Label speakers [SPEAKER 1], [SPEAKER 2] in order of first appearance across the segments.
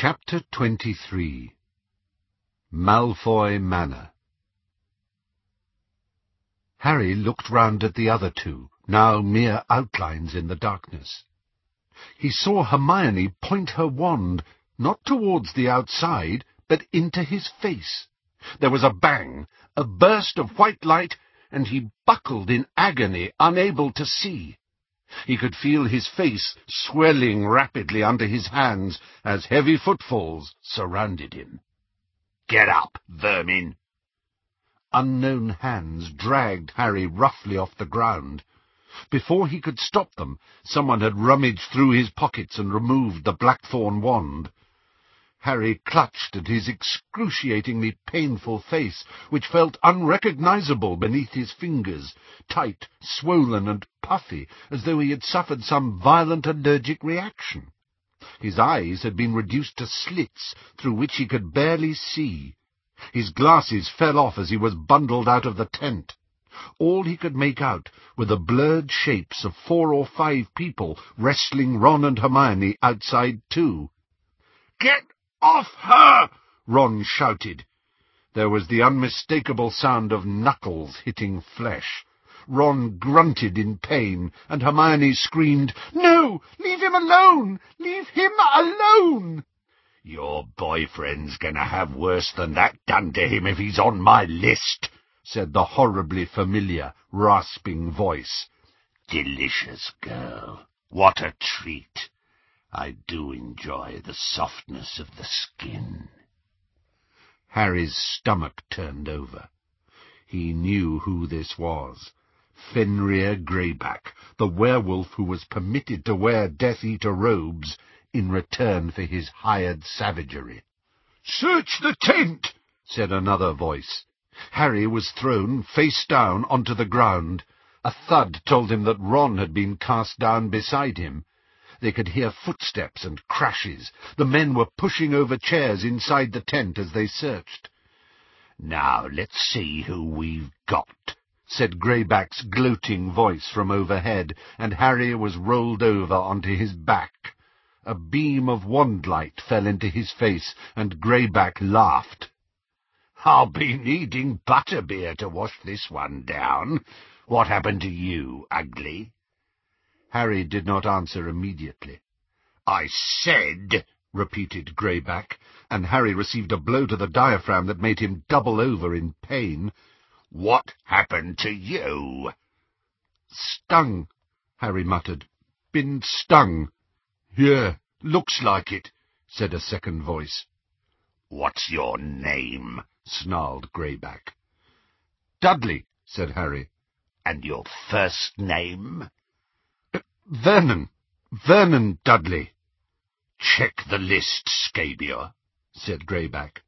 [SPEAKER 1] Chapter 23 Malfoy Manor Harry looked round at the other two, now mere outlines in the darkness. He saw Hermione point her wand, not towards the outside, but into his face. There was a bang, a burst of white light, and he buckled in agony, unable to see. He could feel his face swelling rapidly under his hands as heavy footfalls surrounded him.
[SPEAKER 2] Get up, vermin!
[SPEAKER 1] Unknown hands dragged Harry roughly off the ground. Before he could stop them, someone had rummaged through his pockets and removed the blackthorn wand. Harry clutched at his excruciatingly painful face, which felt unrecognizable beneath his fingers, tight, swollen, and puffy, as though he had suffered some violent allergic reaction. His eyes had been reduced to slits through which he could barely see. His glasses fell off as he was bundled out of the tent. All he could make out were the blurred shapes of four or five people wrestling Ron and Hermione outside too.
[SPEAKER 2] Get off her!
[SPEAKER 1] Ron shouted. There was the unmistakable sound of knuckles hitting flesh. Ron grunted in pain, and Hermione screamed, No! Leave him alone! Leave him alone!
[SPEAKER 2] Your boyfriend's gonna have worse than that done to him if he's on my list, said the horribly familiar, rasping voice. Delicious girl. What a treat. I do enjoy the softness of the skin.
[SPEAKER 1] Harry's stomach turned over. He knew who this was. Fenrir Greyback, the werewolf who was permitted to wear Death Eater robes in return for his hired savagery.
[SPEAKER 2] Search the tent,
[SPEAKER 1] said another voice. Harry was thrown face down onto the ground. A thud told him that Ron had been cast down beside him. They could hear footsteps and crashes. The men were pushing over chairs inside the tent as they searched.
[SPEAKER 2] Now let's see who we've got,
[SPEAKER 1] said Greyback's gloating voice from overhead, and Harry was rolled over onto his back. A beam of wandlight fell into his face, and Greyback laughed.
[SPEAKER 2] I'll be needing butterbeer to wash this one down. What happened to you, ugly?
[SPEAKER 1] Harry did not answer immediately.
[SPEAKER 2] I said, repeated Greyback,
[SPEAKER 1] and Harry received a blow to the diaphragm that made him double over in pain.
[SPEAKER 2] What happened to you?
[SPEAKER 1] Stung, Harry muttered. Been stung. Yeah, looks like it, said a second voice.
[SPEAKER 2] What's your name? snarled Greyback.
[SPEAKER 1] Dudley, said Harry.
[SPEAKER 2] And your first name?
[SPEAKER 1] Vernon. Vernon Dudley.
[SPEAKER 2] Check the list, Scabior, said Greyback,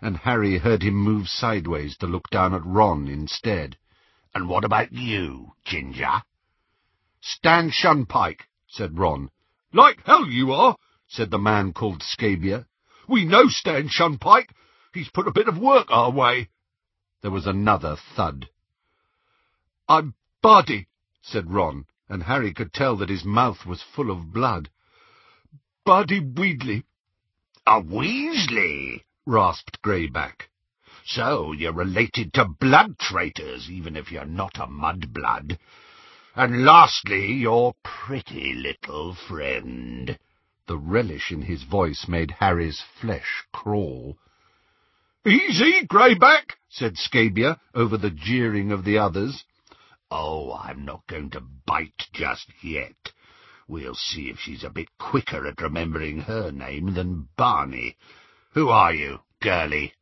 [SPEAKER 1] and Harry heard him move sideways to look down at Ron instead.
[SPEAKER 2] And what about you, Ginger?
[SPEAKER 1] Stan Shunpike, said Ron.
[SPEAKER 3] Like hell you are,
[SPEAKER 1] said the man called Scabior.
[SPEAKER 3] We know Stan Shunpike. He's put a bit of work our way.
[SPEAKER 1] There was another thud.
[SPEAKER 3] I'm Barty,
[SPEAKER 1] said Ron, and Harry could tell that his mouth was full of blood.
[SPEAKER 3] Buddy Weedley.
[SPEAKER 2] A Weasley,
[SPEAKER 1] rasped Greyback.
[SPEAKER 2] So you're related to blood traitors, even if you're not a mudblood. And lastly, your pretty little friend.
[SPEAKER 1] The relish in his voice made Harry's flesh crawl.
[SPEAKER 3] Easy, Greyback,
[SPEAKER 1] said Scabior, over the jeering of the others.
[SPEAKER 2] Oh, I'm not going to bite just yet. We'll see if she's a bit quicker at remembering her name than Barney. Who are you, girlie?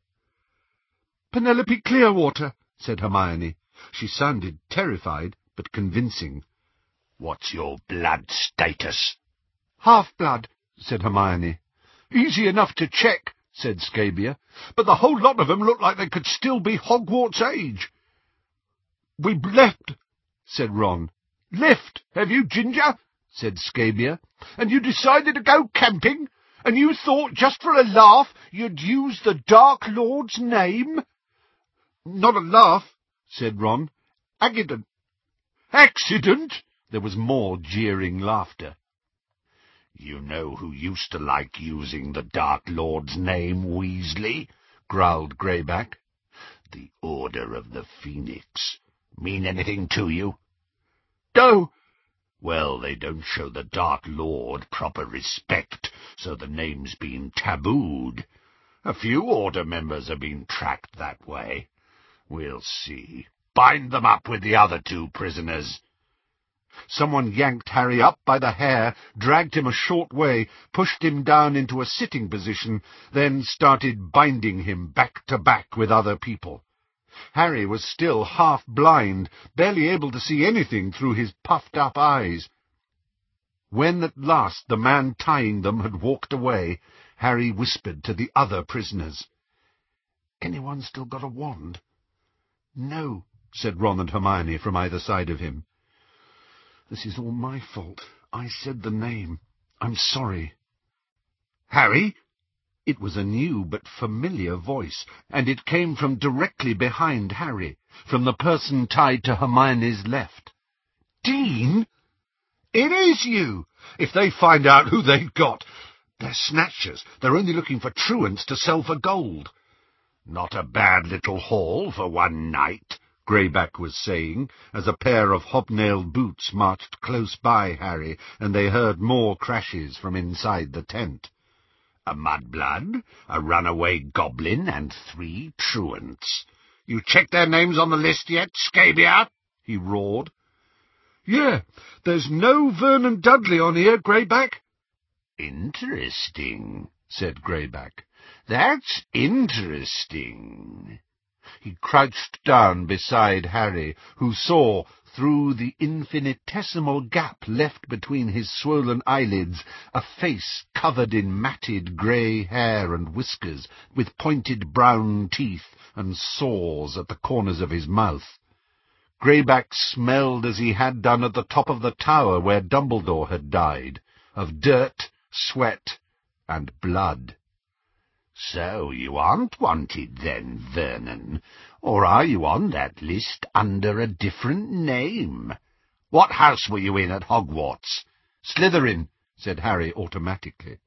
[SPEAKER 3] Penelope Clearwater,
[SPEAKER 1] said Hermione. She sounded terrified, but convincing.
[SPEAKER 2] What's your blood status?
[SPEAKER 3] Half-blood,
[SPEAKER 1] said Hermione.
[SPEAKER 3] Easy enough to check, said Scabior, but the whole lot of 'em look like they could still be Hogwarts age. We left, said Ron. Left, have you, Ginger? said Scabior. And you decided to go camping? And you thought, just for a laugh, you'd use the Dark Lord's name? Not a laugh, said Ron. Accident. Accident?
[SPEAKER 1] There was more jeering laughter.
[SPEAKER 2] You know who used to like using the Dark Lord's name, Weasley? growled Greyback. The Order of the Phoenix. Mean anything to you?
[SPEAKER 3] No.
[SPEAKER 2] Well, they don't show the Dark Lord proper respect, so the name's been tabooed. A few Order members have been tracked that way. We'll see. Bind them up with the other two prisoners.
[SPEAKER 1] Someone yanked Harry up by the hair, dragged him a short way, pushed him down into a sitting position, then started binding him back to back with other people. Harry was still half blind, barely able to see anything through his puffed-up eyes. When at last the man tying them had walked away, Harry whispered to the other prisoners. "Anyone still got a wand?" "No," said Ron and Hermione from either side of him. This is all my fault. I said the name. I'm sorry. Harry? It was a new but familiar voice, and it came from directly behind Harry, from the person tied to Hermione's left. Dean? It is you! If they find out who they've got, they're snatchers. They're only looking for truants to sell for gold.
[SPEAKER 2] Not a bad little haul for one night, Greyback was saying, as a pair of hobnailed boots marched close by Harry, and they heard more crashes from inside the tent. A mudblood, a runaway goblin, and three truants. You checked their names on the list yet, Scabior? he roared.
[SPEAKER 3] Yeah, there's no Vernon Dudley on here, Greyback.
[SPEAKER 2] Interesting, said Greyback. That's interesting.
[SPEAKER 1] He crouched down beside Harry, who saw, through the infinitesimal gap left between his swollen eyelids, a face covered in matted grey hair and whiskers, with pointed brown teeth and sores at the corners of his mouth. Greyback smelled as he had done at the top of the tower where Dumbledore had died, of dirt, sweat, and blood.
[SPEAKER 2] So you aren't wanted then, Vernon, or are you on that list under a different name? What house were you in at Hogwarts?
[SPEAKER 1] Slytherin, said Harry automatically.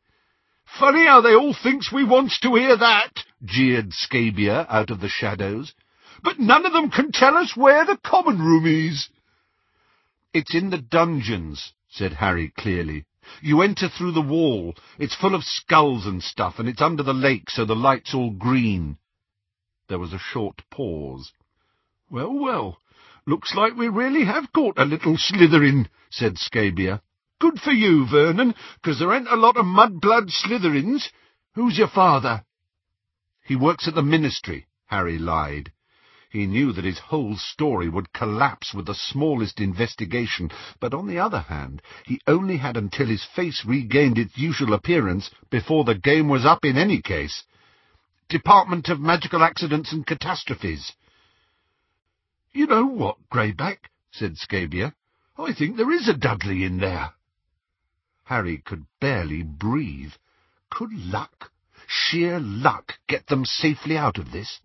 [SPEAKER 3] Funny how they all thinks we wants to hear that,
[SPEAKER 1] jeered Scabior out of the shadows.
[SPEAKER 3] But none of them can tell us where the common room is.
[SPEAKER 1] It's in the dungeons, said Harry clearly. You enter through the wall. It's full of skulls and stuff, and it's under the lake, so the light's all green. There was a short pause.
[SPEAKER 3] Well, well, looks like we really have caught a little Slytherin, said Scabior. Good for you, Vernon, 'cause there ain't a lot of mud-blood Slytherins. Who's your father?
[SPEAKER 1] He works at the ministry, Harry lied. He knew that his whole story would collapse with the smallest investigation, but on the other hand, he only had until his face regained its usual appearance before the game was up in any case. Department of Magical Accidents and Catastrophes.
[SPEAKER 3] You know what, Greyback, said Scabior. I think there is a Dudley in there.
[SPEAKER 1] Harry could barely breathe. Could luck, sheer luck, get them safely out of this?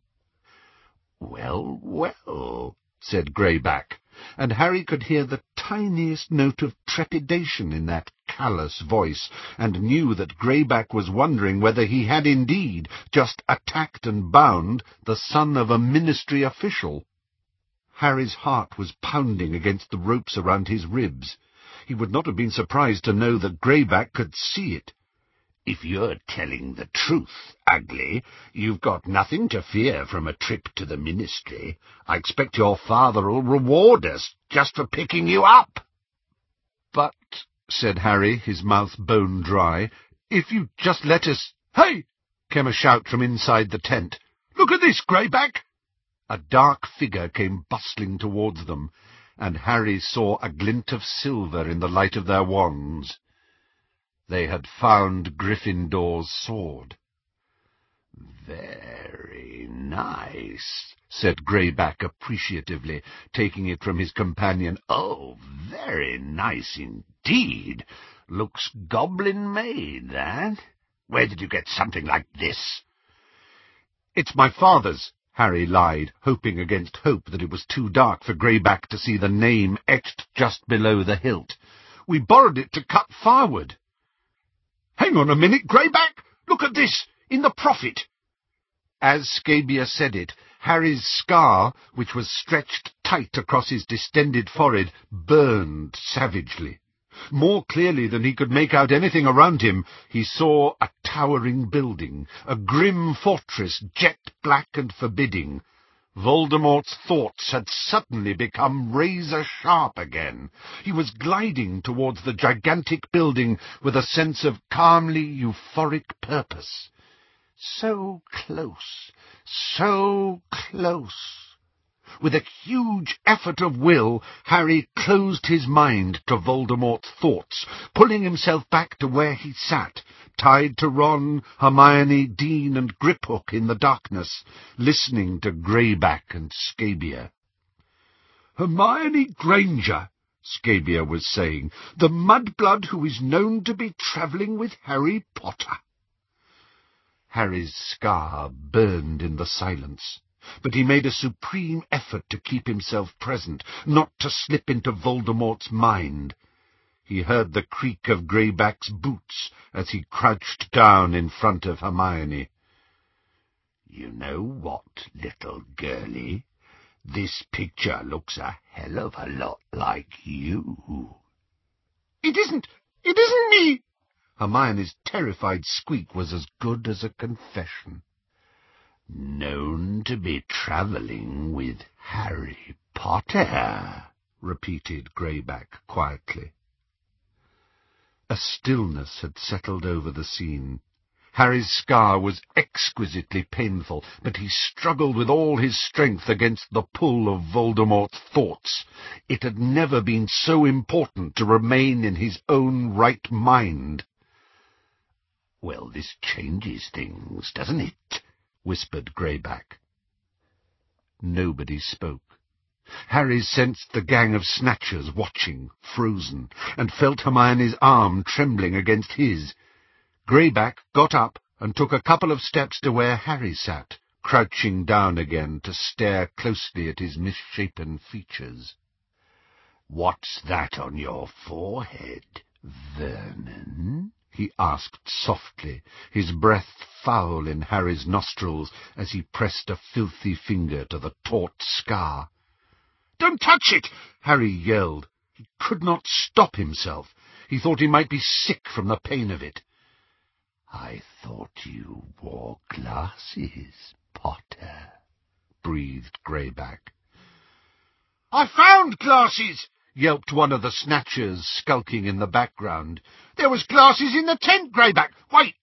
[SPEAKER 2] Well, well,
[SPEAKER 1] said Greyback, and Harry could hear the tiniest note of trepidation in that callous voice, and knew that Greyback was wondering whether he had indeed just attacked and bound the son of a ministry official. Harry's heart was pounding against the ropes around his ribs. He would not have been surprised to know that Greyback could see it.
[SPEAKER 2] If you're telling the truth, Ugly, you've got nothing to fear from a trip to the ministry. I expect your father'll reward us just for picking you up.
[SPEAKER 1] But, said Harry, his mouth bone dry, if you just let us—
[SPEAKER 3] Hey!
[SPEAKER 1] came a shout from inside the tent.
[SPEAKER 3] Look at this, Greyback!
[SPEAKER 1] A dark figure came bustling towards them, and Harry saw a glint of silver in the light of their wands. They had found Gryffindor's sword.
[SPEAKER 2] Very nice,
[SPEAKER 1] said Greyback appreciatively, taking it from his companion.
[SPEAKER 2] Oh, very nice indeed. Looks goblin-made, that. Where did you get something like this?
[SPEAKER 1] It's my father's, Harry lied, hoping against hope that it was too dark for Greyback to see the name etched just below the hilt. We borrowed it to cut firewood.
[SPEAKER 3] Hang on a minute, Greyback! Look at this, in the Prophet!
[SPEAKER 1] As Scabior said it, Harry's scar, which was stretched tight across his distended forehead, burned savagely. More clearly than he could make out anything around him, he saw a towering building, a grim fortress, jet black and forbidding. Voldemort's thoughts had suddenly become razor-sharp again. He was gliding towards the gigantic building with a sense of calmly euphoric purpose. So close, so close. With a huge effort of will, Harry closed his mind to Voldemort's thoughts, pulling himself back to where he sat, tied to Ron, Hermione, Dean, and Griphook in the darkness, listening to Greyback and Scabior.
[SPEAKER 3] Hermione Granger, Scabior was saying, the mudblood who is known to be travelling with Harry Potter.
[SPEAKER 1] Harry's scar burned in the silence, but he made a supreme effort to keep himself present, not to slip into Voldemort's mind. He heard the creak of Greyback's boots as he crouched down in front of Hermione.
[SPEAKER 2] You know what, little girlie? This picture looks a hell of a lot like you.
[SPEAKER 3] It isn't! It isn't me!
[SPEAKER 1] Hermione's terrified squeak was as good as a confession.
[SPEAKER 2] Known to be travelling with Harry Potter, repeated Greyback quietly.
[SPEAKER 1] A stillness had settled over the scene. Harry's scar was exquisitely painful, but he struggled with all his strength against the pull of Voldemort's thoughts. It had never been so important to remain in his own right mind.
[SPEAKER 2] Well, this changes things, doesn't it? Whispered Greyback.
[SPEAKER 1] Nobody spoke. Harry sensed the gang of snatchers watching, frozen, and felt Hermione's arm trembling against his. Greyback got up and took a couple of steps to where Harry sat, crouching down again to stare closely at his misshapen features.
[SPEAKER 2] What's that on your forehead, Vernon?
[SPEAKER 1] He asked softly, his breath foul in Harry's nostrils as he pressed a filthy finger to the taut scar.
[SPEAKER 3] Don't touch it!
[SPEAKER 1] Harry yelled. He could not stop himself. He thought he might be sick from the pain of it.
[SPEAKER 2] I thought you wore glasses, Potter, breathed Greyback.
[SPEAKER 3] I found glasses!
[SPEAKER 1] Yelped one of the snatchers skulking in the background.
[SPEAKER 3] There was glasses in the tent, Greyback. Wait!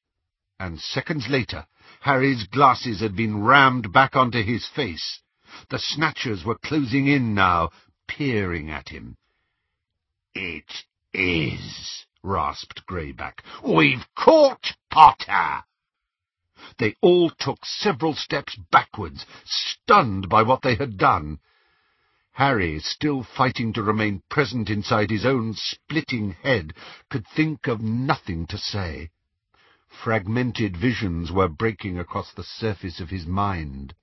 [SPEAKER 1] And seconds later, Harry's glasses had been rammed back onto his face. The snatchers were closing in now, peering at him.
[SPEAKER 2] It is, rasped Greyback.
[SPEAKER 3] We've caught Potter!
[SPEAKER 1] They all took several steps backwards, stunned by what they had done. Harry, still fighting to remain present inside his own splitting head, could think of nothing to say. Fragmented visions were breaking across the surface of his mind.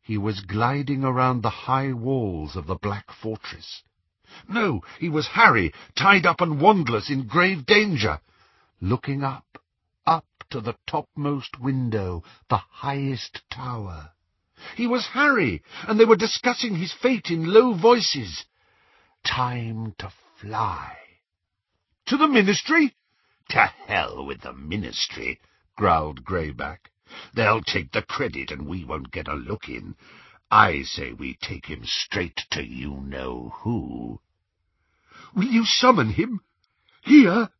[SPEAKER 1] He was gliding around the high walls of the Black Fortress. No, he was Harry, tied up and wandless in grave danger, looking up, up to the topmost window, the highest tower. He was Harry, and they were discussing his fate in low voices. Time to fly.
[SPEAKER 3] To the Ministry?
[SPEAKER 2] To hell with the Ministry, growled Greyback. They'll take the credit and we won't get a look in. I say we take him straight to you-know-who.
[SPEAKER 3] Will you summon him? Here?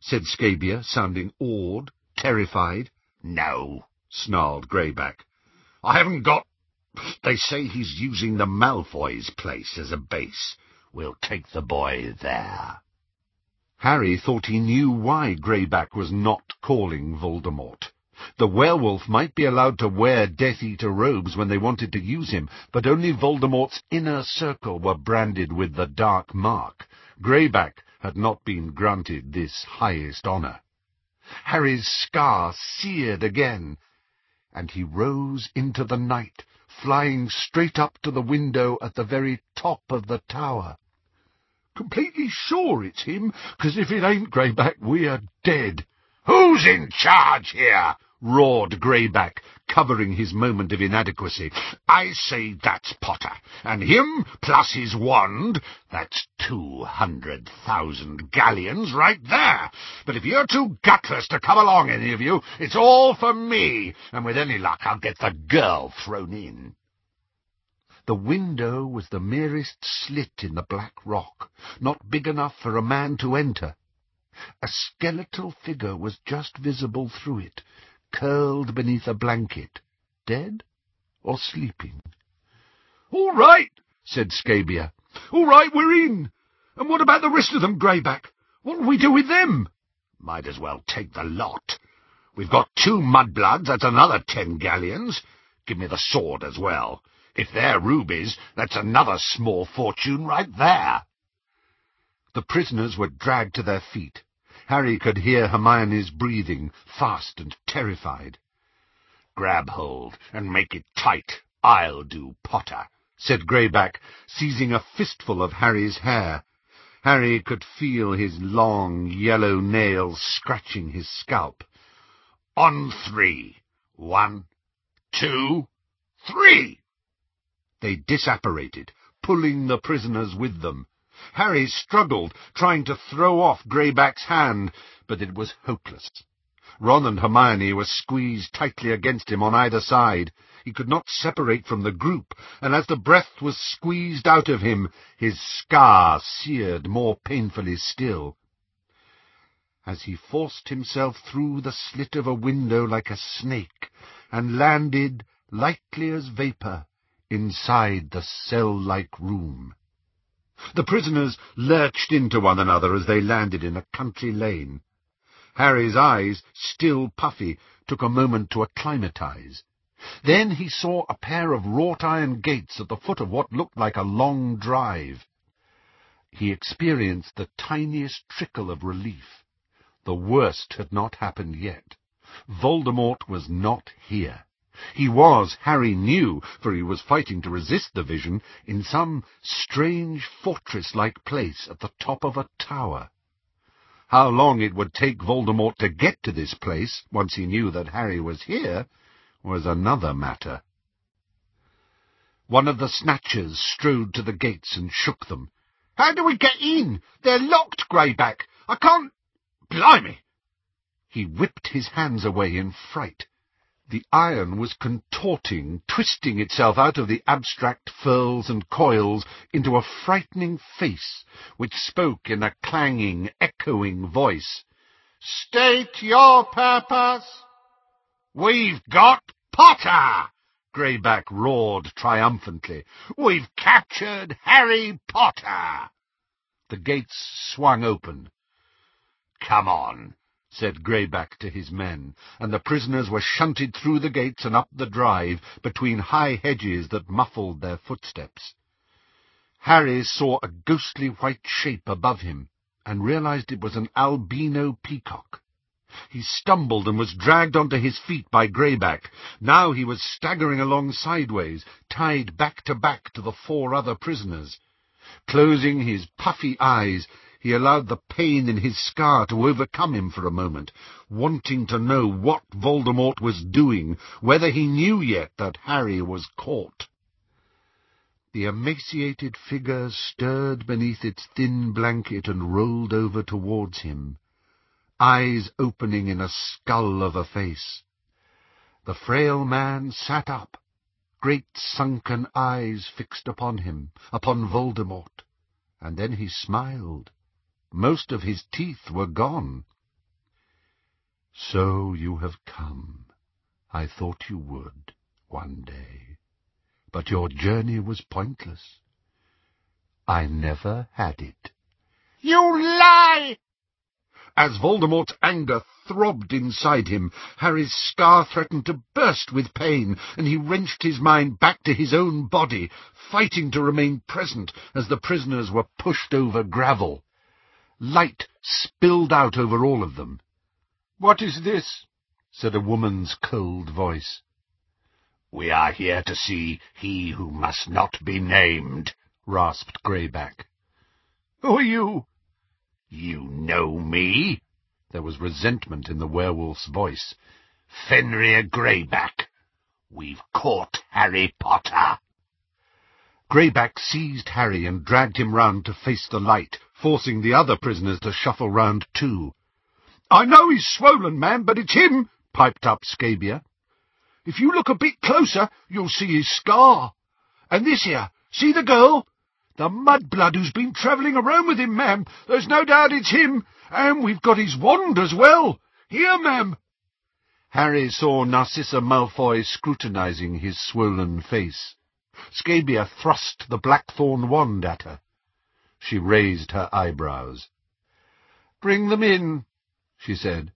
[SPEAKER 3] said Scabior, sounding awed, terrified.
[SPEAKER 2] No,
[SPEAKER 3] snarled Greyback. I haven't got they say he's using the Malfoy's place as a base.
[SPEAKER 2] We'll take the boy there.
[SPEAKER 1] Harry thought he knew why Greyback was not calling Voldemort. The werewolf might be allowed to wear Death Eater robes when they wanted to use him, but only Voldemort's inner circle were branded with the Dark Mark. Greyback had not been granted this highest honour. Harry's scar seared again, and he rose into the night, flying straight up to the window at the very top of the tower.
[SPEAKER 3] Completely sure it's him, 'cause if it ain't Greyback, we are dead,
[SPEAKER 2] Who's in charge here?
[SPEAKER 1] Roared Greyback, covering his moment of inadequacy.
[SPEAKER 2] I say that's Potter, and him plus his wand, that's two hundred thousand galleons right there. But if you're too gutless to come along, any of you, it's all for me, and with any luck I'll get the girl thrown in.
[SPEAKER 1] The window was the merest slit in the black rock, not big enough for a man to enter. A skeletal figure was just visible through it, curled beneath a blanket, dead or sleeping.
[SPEAKER 3] All right, said Scabior. All right, we're in. And what about the rest of them, Greyback? What'll we do with them?
[SPEAKER 2] Might as well take the lot. We've got two mudbloods, that's another ten galleons. Give me the sword as well. If they're rubies, that's another small fortune right there.
[SPEAKER 1] The prisoners were dragged to their feet. Harry could hear Hermione's breathing, fast and terrified.
[SPEAKER 2] Grab hold and make it tight. I'll do Potter,
[SPEAKER 1] said Greyback, seizing a fistful of Harry's hair. Harry could feel his long, yellow nails scratching his scalp.
[SPEAKER 2] On three. One, two, three!
[SPEAKER 1] They disapparated, pulling the prisoners with them. Harry struggled, trying to throw off Greyback's hand, but it was hopeless. Ron and Hermione were squeezed tightly against him on either side. He could not separate from the group, and as the breath was squeezed out of him, his scar seared more painfully still. As he forced himself through the slit of a window like a snake, and landed, lightly as vapour, inside the cell-like room. The prisoners lurched into one another as they landed in a country lane. Harry's eyes, still puffy, took a moment to acclimatize. Then he saw a pair of wrought-iron gates at the foot of what looked like a long drive. He experienced the tiniest trickle of relief. The worst had not happened yet. Voldemort was not here. He was, Harry knew, for he was fighting to resist the vision, in some strange fortress-like place at the top of a tower. How long it would take Voldemort to get to this place, once he knew that Harry was here, was another matter. One of the Snatchers strode to the gates and shook them.
[SPEAKER 3] How do we get in? They're locked, Greyback. I can't... Blimey!
[SPEAKER 1] He whipped his hands away in fright. The iron was contorting, twisting itself out of the abstract furls and coils into a frightening face, which spoke in a clanging, echoing voice.
[SPEAKER 3] State your purpose!
[SPEAKER 2] We've got Potter! Greyback roared triumphantly. We've captured Harry Potter!
[SPEAKER 1] The gates swung open.
[SPEAKER 2] Come on,
[SPEAKER 1] said Greyback to his men, and the prisoners were shunted through the gates and up the drive between high hedges that muffled their footsteps. Harry saw a ghostly white shape above him, and realized it was an albino peacock. He stumbled and was dragged onto his feet by Greyback. Now he was staggering along sideways, tied back to back to the four other prisoners. Closing his puffy eyes, he allowed the pain in his scar to overcome him for a moment, wanting to know what Voldemort was doing, whether he knew yet that Harry was caught. The emaciated figure stirred beneath its thin blanket and rolled over towards him, eyes opening in a skull of a face. The frail man sat up, great sunken eyes fixed upon him, upon Voldemort, and then he smiled. Most of his teeth were gone. So you have come. I thought you would, one day. But your journey was pointless. I never had it.
[SPEAKER 3] You lie!
[SPEAKER 1] As Voldemort's anger throbbed inside him, Harry's scar threatened to burst with pain, and he wrenched his mind back to his own body, fighting to remain present as the prisoners were pushed over gravel. Light spilled out over all of them.
[SPEAKER 3] What is this?
[SPEAKER 1] said a woman's cold voice.
[SPEAKER 2] We are here to see he who must not be named, rasped Greyback.
[SPEAKER 3] Who are you?
[SPEAKER 2] You know me.
[SPEAKER 1] There was resentment in the werewolf's voice.
[SPEAKER 2] Fenrir Greyback, we've caught Harry Potter.
[SPEAKER 1] Greyback seized Harry and dragged him round to face the light, forcing the other prisoners to shuffle round too.
[SPEAKER 3] I know he's swollen, man, but it's him, piped up Scabior. If you look a bit closer, you'll see his scar. And this here, see the girl? The mudblood who's been travelling around with him, ma'am. There's no doubt it's him. And we've got his wand as well. Here, ma'am.
[SPEAKER 1] Harry saw Narcissa Malfoy scrutinizing his swollen face. Scabior thrust the blackthorn wand at her. She raised her eyebrows.
[SPEAKER 3] Bring them in, she said.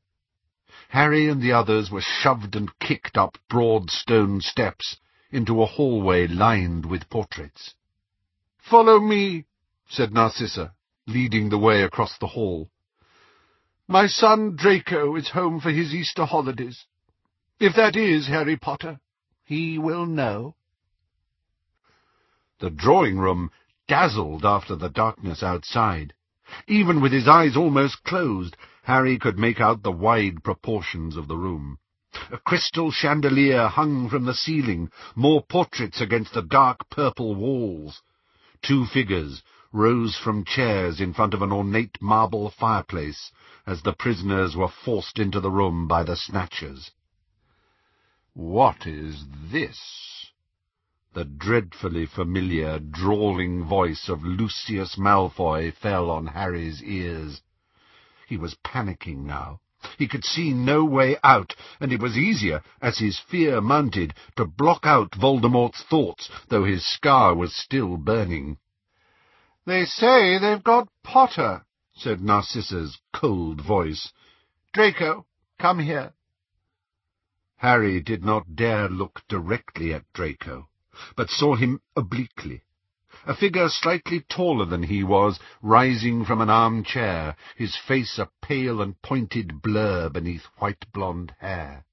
[SPEAKER 1] Harry and the others were shoved and kicked up broad stone steps into a hallway lined with portraits.
[SPEAKER 3] Follow me, said Narcissa, leading the way across the hall. My son Draco is home for his Easter holidays. If that is Harry Potter, he will know.
[SPEAKER 1] The drawing-room dazzled after the darkness outside. Even with his eyes almost closed, Harry could make out the wide proportions of the room. A crystal chandelier hung from the ceiling, more portraits against the dark purple walls. Two figures rose from chairs in front of an ornate marble fireplace as the prisoners were forced into the room by the snatchers.
[SPEAKER 3] What is this?
[SPEAKER 1] The dreadfully familiar, drawling voice of Lucius Malfoy fell on Harry's ears. He was panicking now. He could see no way out, and it was easier, as his fear mounted, to block out Voldemort's thoughts, though his scar was still burning.
[SPEAKER 3] They say they've got Potter, said Narcissa's cold voice. Draco, come here.
[SPEAKER 1] Harry did not dare look directly at Draco but saw him obliquely. A figure slightly taller than he was, rising from an armchair, his face a pale and pointed blur beneath white blonde hair.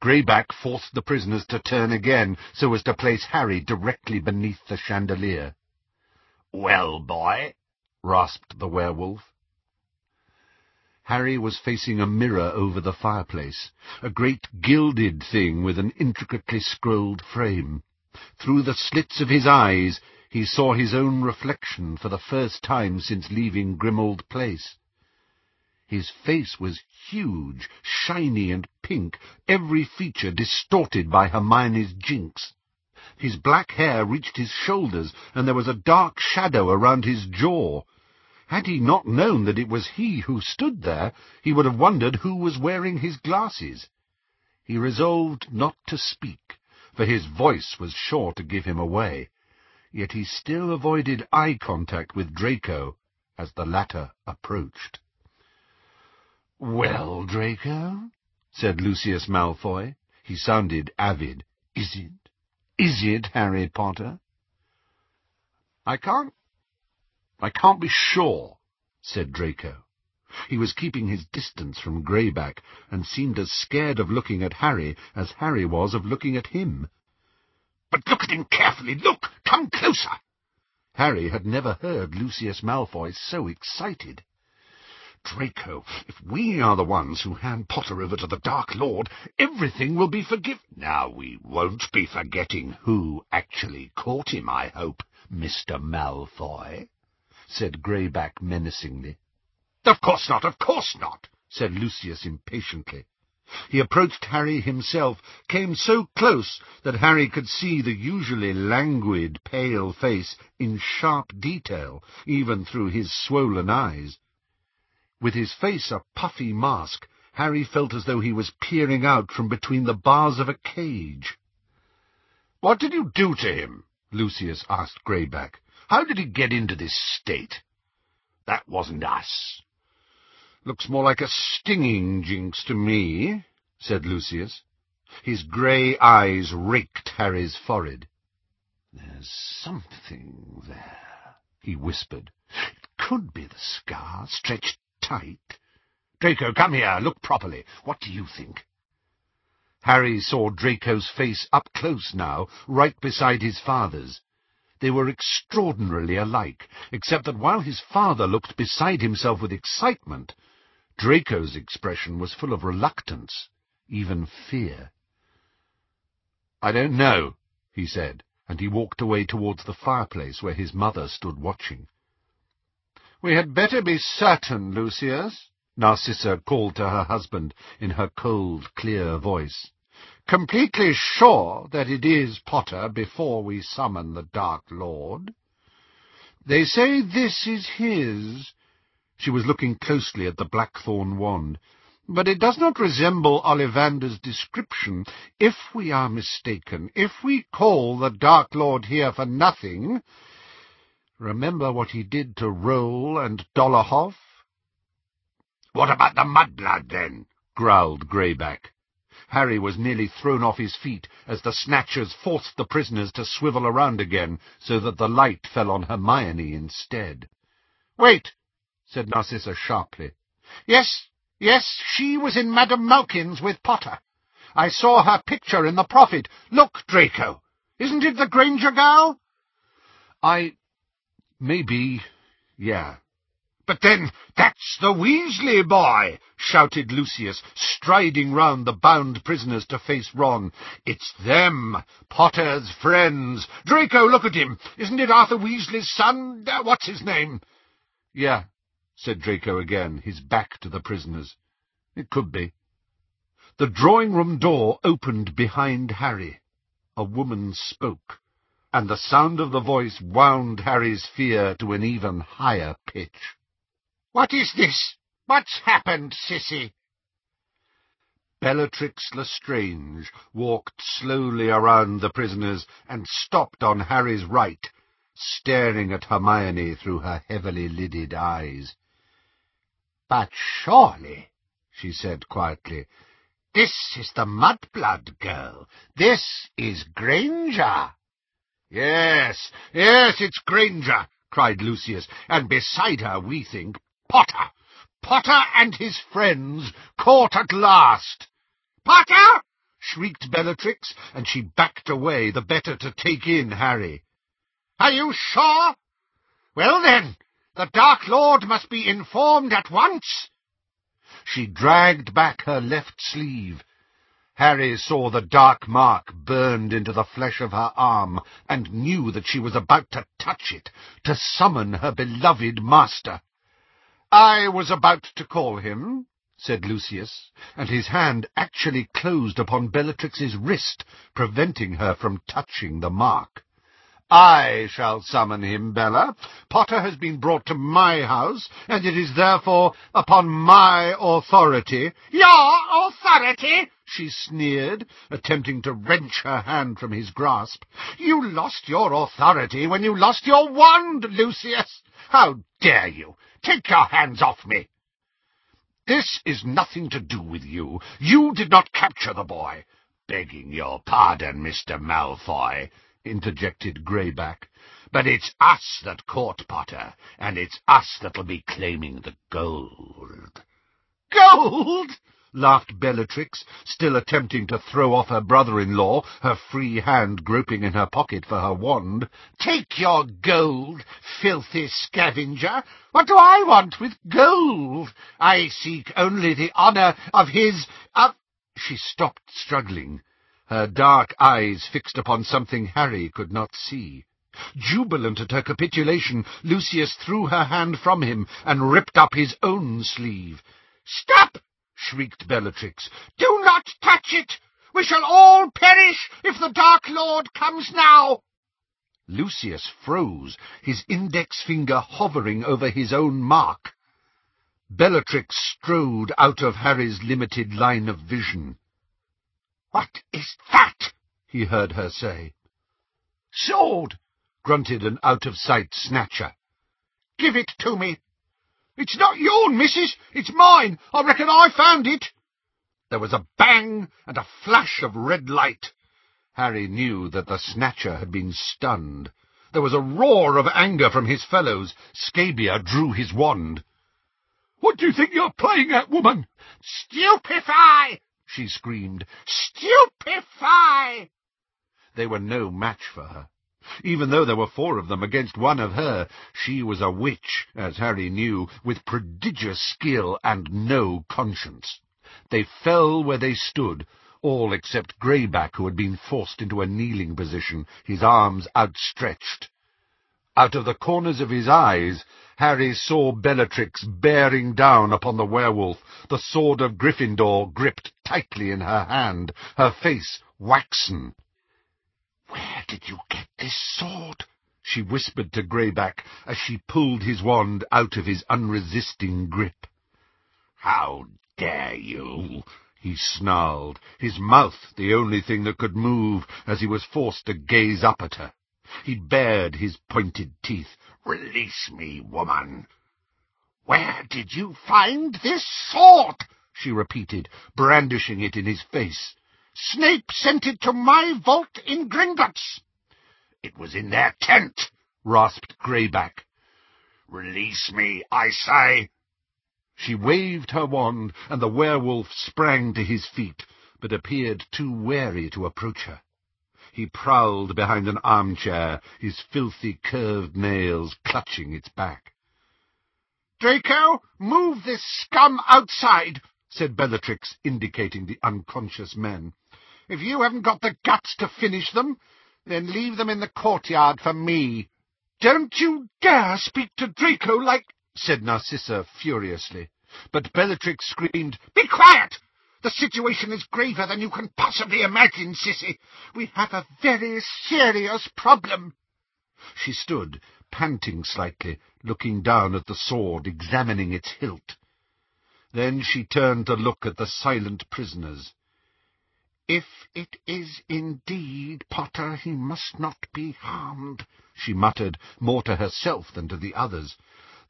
[SPEAKER 1] Greyback forced the prisoners to turn again, so as to place Harry directly beneath the chandelier.
[SPEAKER 2] Well, boy, rasped the werewolf.
[SPEAKER 1] Harry was facing a mirror over the fireplace, a great gilded thing with an intricately scrolled frame. Through the slits of his eyes he saw his own reflection for the first time since leaving Grimmauld Place. His face was huge, shiny and pink, every feature distorted by Hermione's jinx. His black hair reached his shoulders, and there was a dark shadow around his jaw. Had he not known that it was he who stood there, he would have wondered who was wearing his glasses. He resolved not to speak, for his voice was sure to give him away. Yet he still avoided eye contact with Draco as the latter approached.
[SPEAKER 3] "Well, Draco?" said Lucius Malfoy.
[SPEAKER 1] He sounded avid.
[SPEAKER 3] "Is it? Is it Harry Potter?"
[SPEAKER 1] "I can't I can't be sure, said Draco. He was keeping his distance from Greyback, and seemed as scared of looking at Harry as Harry was of looking at him.
[SPEAKER 2] But look at him carefully. Look! Come closer!
[SPEAKER 1] Harry had never heard Lucius Malfoy so excited.
[SPEAKER 2] Draco, if we are the ones who hand Potter over to the Dark Lord, everything will be forgiven. Now, we won't be forgetting who actually caught him, I hope, Mr. Malfoy
[SPEAKER 1] said Greyback menacingly.
[SPEAKER 2] Of course not, of course not,
[SPEAKER 1] said Lucius impatiently. He approached Harry himself, came so close that Harry could see the usually languid, pale face in sharp detail, even through his swollen eyes. With his face a puffy mask, Harry felt as though he was peering out from between the bars of a cage.
[SPEAKER 2] "'What did you do to him?' Lucius asked Greyback. How did he get into this state? That wasn't us.
[SPEAKER 1] Looks more like a stinging jinx to me, said Lucius. His grey eyes raked Harry's forehead.
[SPEAKER 2] There's something there, he whispered. It could be the scar, stretched tight. Draco, come here, look properly. What do you think?
[SPEAKER 1] Harry saw Draco's face up close now, right beside his father's. They were extraordinarily alike, except that while his father looked beside himself with excitement, Draco's expression was full of reluctance, even fear. I don't know, he said, and he walked away towards the fireplace where his mother stood watching. We had better be certain, Lucius, Narcissa called to her husband in her cold, clear voice. Completely sure that it is Potter before we summon the Dark Lord. They say this is his. She was looking closely at the blackthorn wand. But it does not resemble Ollivander's description. If we are mistaken, if we call the Dark Lord here for nothing, remember what he did to Rowle and Dolohov?
[SPEAKER 2] What about the mudblood, then?
[SPEAKER 1] growled Greyback. Harry was nearly thrown off his feet as the Snatchers forced the prisoners to swivel around again so that the light fell on Hermione instead. Wait, said Narcissa sharply. Yes, yes, she was in Madame Malkin's with Potter. I saw her picture in the Prophet. Look, Draco, isn't it the Granger girl? I... maybe... yeah.
[SPEAKER 2] But then that's the Weasley boy, shouted Lucius, striding round the bound prisoners to face Ron. It's them, Potter's friends. Draco, look at him. Isn't it Arthur Weasley's son? Uh, what's his name?
[SPEAKER 1] Yeah, said Draco again, his back to the prisoners. It could be. The drawing-room door opened behind Harry. A woman spoke, and the sound of the voice wound Harry's fear to an even higher pitch.
[SPEAKER 3] What is this? What's happened, Cissy?
[SPEAKER 1] Bellatrix Lestrange walked slowly around the prisoners and stopped on Harry's right, staring at Hermione through her heavily lidded eyes.
[SPEAKER 3] But surely, she said quietly, this is the Mudblood girl. This is Granger.
[SPEAKER 2] Yes, yes, it's Granger, cried Lucius, and beside her, we think, Potter! Potter and his friends caught at last!
[SPEAKER 3] Potter!
[SPEAKER 2] shrieked Bellatrix, and she backed away the better to take in Harry.
[SPEAKER 3] Are you sure? Well then, the Dark Lord must be informed at once.
[SPEAKER 1] She dragged back her left sleeve. Harry saw the dark mark burned into the flesh of her arm, and knew that she was about to touch it, to summon her beloved master. I was about to call him, said Lucius, and his hand actually closed upon Bellatrix's wrist, preventing her from touching the mark. I shall summon him, Bella. Potter has been brought to my house, and it is therefore upon my authority—
[SPEAKER 3] Your authority?
[SPEAKER 1] she sneered, attempting to wrench her hand from his grasp.
[SPEAKER 3] You lost your authority when you lost your wand, Lucius. How dare you! Take your hands off me!
[SPEAKER 2] This is nothing to do with you. You did not capture the boy. Begging your pardon, Mr. Malfoy, interjected Greyback. But it's us that caught Potter, and it's us that'll be claiming the gold.
[SPEAKER 3] Gold?
[SPEAKER 1] laughed Bellatrix, still attempting to throw off her brother-in-law, her free hand groping in her pocket for her wand.
[SPEAKER 3] Take your gold, filthy scavenger! What do I want with gold? I seek only the honour of his... of...
[SPEAKER 1] She stopped struggling, her dark eyes fixed upon something Harry could not see. Jubilant at her capitulation, Lucius threw her hand from him and ripped up his own sleeve.
[SPEAKER 3] Stop! shrieked Bellatrix. Do not touch it! We shall all perish if the Dark Lord comes now!
[SPEAKER 1] Lucius froze, his index finger hovering over his own mark. Bellatrix strode out of Harry's limited line of vision.
[SPEAKER 3] What is that?
[SPEAKER 1] he heard her say. Sword, grunted an out-of-sight snatcher.
[SPEAKER 3] Give it to me, it's not yourn, missus. It's mine. I reckon I found it.
[SPEAKER 1] There was a bang and a flash of red light. Harry knew that the snatcher had been stunned. There was a roar of anger from his fellows. Scabior drew his wand.
[SPEAKER 3] What do you think you're playing at, woman? Stupefy! She screamed. Stupefy!
[SPEAKER 1] They were no match for her. Even though there were four of them against one of her, she was a witch, as Harry knew, with prodigious skill and no conscience. They fell where they stood, all except Greyback, who had been forced into a kneeling position, his arms outstretched. Out of the corners of his eyes, Harry saw Bellatrix bearing down upon the werewolf, the sword of Gryffindor gripped tightly in her hand, her face waxen.
[SPEAKER 3] "'Where did you get this sword?'
[SPEAKER 1] she whispered to Greyback as she pulled his wand out of his unresisting grip.
[SPEAKER 2] "'How dare you!'
[SPEAKER 1] he snarled, his mouth the only thing that could move as he was forced to gaze up at her. He bared his pointed teeth.
[SPEAKER 2] "'Release me, woman!'
[SPEAKER 3] "'Where did you find this sword?' She repeated, brandishing it in his face. "'Snape sent it to my vault in Gringotts.'
[SPEAKER 2] "'It was in their tent,' rasped Greyback. "'Release me, I say!'
[SPEAKER 1] She waved her wand, and the werewolf sprang to his feet, but appeared too wary to approach her. He prowled behind an armchair, his filthy curved nails clutching its back.
[SPEAKER 3] "'Draco, move this scum outside!' Said Bellatrix, indicating the unconscious men. "'If you haven't got the guts to finish them, then leave them in the courtyard for me.' "'Don't you dare speak to Draco like—' said Narcissa furiously. But Bellatrix screamed, "'Be quiet! The situation is graver than you can possibly imagine, Cissy. We have a very serious problem. She stood, panting slightly, looking down at the sword, examining its hilt. Then she turned to look at the silent prisoners. If it is indeed Potter, he must not be harmed, she muttered, more to herself than to the others.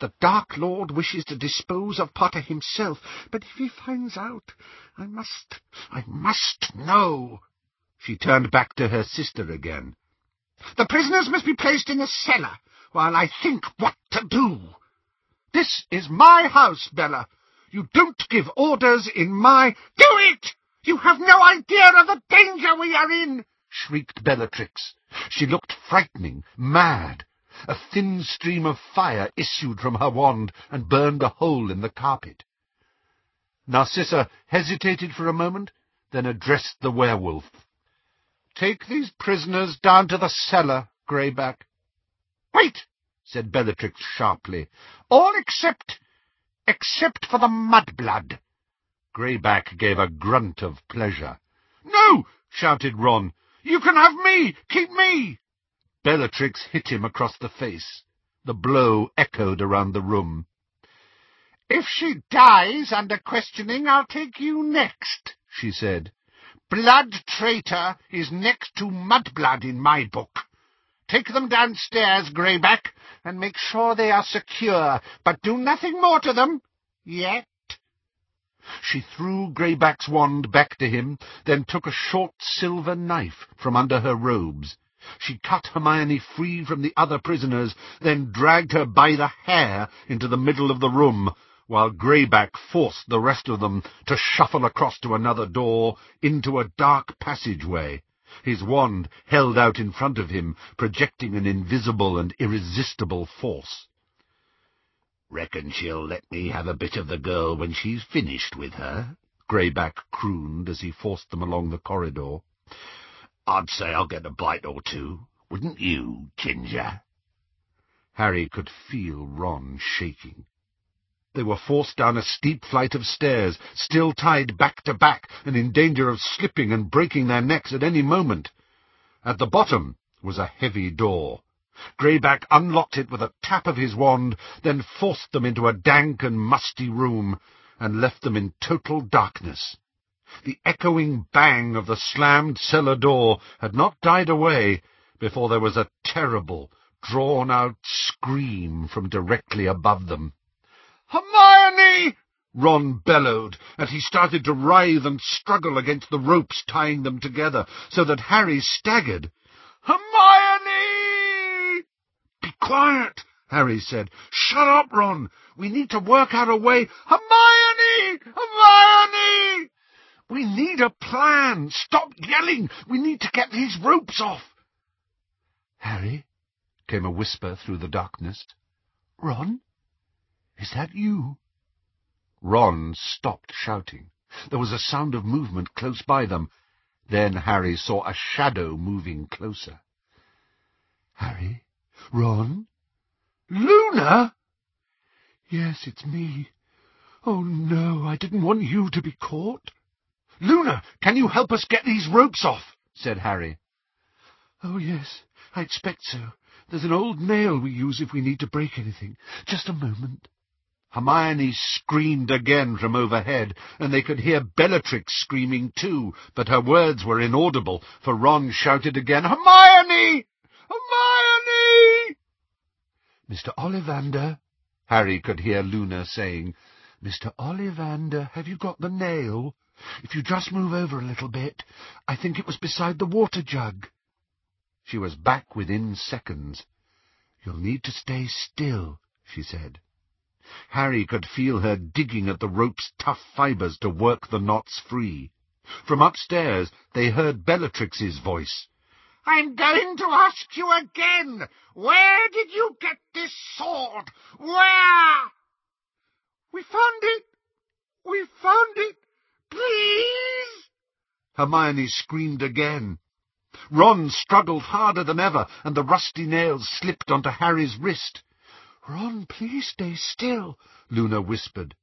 [SPEAKER 3] The Dark Lord wishes to dispose of Potter himself, but if he finds out, I must, I must know. She turned back to her sister again. The prisoners must be placed in the cellar, while I think what to do. This is my house, Bella. You don't give orders in my... Do it! You have no idea of the danger we are in! shrieked Bellatrix. She looked frightening, mad. A thin stream of fire issued from her wand and burned a hole in the carpet. Narcissa hesitated for a moment, then addressed the werewolf. Take these prisoners down to the cellar, Greyback. Wait, said Bellatrix sharply. All except... except for the mudblood. Greyback gave a grunt of pleasure. No, shouted Ron. You can have me! Keep me! Bellatrix hit him across the face. The blow echoed around the room. If she dies under questioning, I'll take you next, she said. Blood traitor is next to mudblood in my book. Take them downstairs, Greyback, and make sure they are secure, but do nothing more to them, yet. She threw Greyback's wand back to him, then took a short silver knife from under her robes. She cut Hermione free from the other prisoners, then dragged her by the hair into the middle of the room, while Greyback forced the rest of them to shuffle across to another door, into a dark passageway, his wand held out in front of him, projecting an invisible and irresistible force.
[SPEAKER 2] "'Reckon she'll let me have a bit of the girl when she's finished with her?'
[SPEAKER 1] Greyback crooned as he forced them along the corridor.
[SPEAKER 2] I'd say I'll get a bite or two, wouldn't you, Ginger?
[SPEAKER 1] Harry could feel Ron shaking. They were forced down a steep flight of stairs, still tied back to back, and in danger of slipping and breaking their necks at any moment. At the bottom was a heavy door. Greyback unlocked it with a tap of his wand, then forced them into a dank and musty room, and left them in total darkness. The echoing bang of the slammed cellar door had not died away before there was a terrible, drawn-out scream from directly above them. Ron bellowed, and he started to writhe and struggle against the ropes tying them together, so that Harry staggered. Hermione! Be quiet, Harry said. Shut up, Ron. We need to work out a way. Hermione! Hermione! We need a plan. Stop yelling. We need to get these ropes off. Harry, came a whisper through the darkness. Ron?
[SPEAKER 3] Is that you?
[SPEAKER 1] Ron stopped shouting. There was a sound of movement close by them. Then Harry saw a shadow moving closer.
[SPEAKER 3] Harry? Ron?
[SPEAKER 1] Luna!
[SPEAKER 3] Yes, it's me. Oh, no, I didn't want you to be caught.
[SPEAKER 1] Luna, can you help us get these ropes off? said Harry.
[SPEAKER 3] Oh, yes, I expect so. There's an old nail we use if we need to break anything. Just a moment.
[SPEAKER 1] Hermione screamed again from overhead, and they could hear Bellatrix screaming too, but her words were inaudible, for Ron shouted again, Hermione! Hermione!
[SPEAKER 3] Mr. Ollivander, Harry could hear Luna saying, Mr. Ollivander, have you got the nail? If you just move over a little bit, I think it was beside the water jug. She was back within seconds. You'll need to stay still, she said. Harry could feel her digging at the rope's tough fibres to work the knots free. From upstairs they heard Bellatrix's voice.
[SPEAKER 2] I'm going to ask you again. Where did you get this sword? Where?
[SPEAKER 3] We found it. We found it.
[SPEAKER 2] Please?
[SPEAKER 1] Hermione screamed again. Ron struggled harder than ever, and the rusty nails slipped onto Harry's wrist.
[SPEAKER 3] Ron, please stay still, Luna whispered.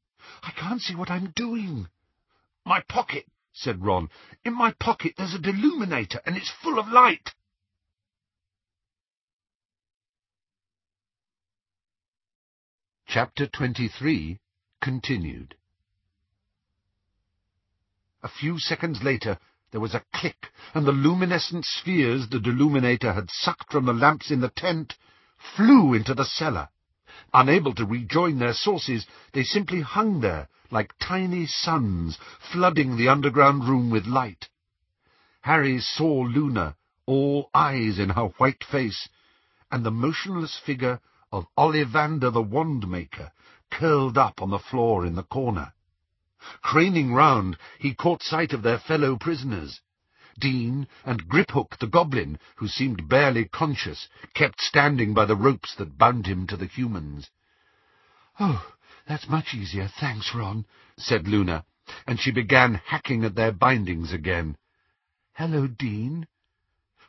[SPEAKER 3] I can't see what I'm doing.
[SPEAKER 1] My pocket, said Ron. In my pocket there's a deluminator, and it's full of light. Chapter 23 Continued A few seconds later, there was a click, and the luminescent spheres the deluminator had sucked from the lamps in the tent flew into the cellar. Unable to rejoin their sources, they simply hung there like tiny suns, flooding the underground room with light. Harry saw Luna, all eyes in her white face, and the motionless figure of Ollivander the Wandmaker, curled up on the floor in the corner. Craning round, he caught sight of their fellow prisoners. Dean and Griphook the goblin, who seemed barely conscious, kept standing by the ropes that bound him to the humans.
[SPEAKER 3] Oh, that's much easier, thanks, Ron,
[SPEAKER 1] said Luna, and she began hacking at their bindings again.
[SPEAKER 3] Hello, Dean.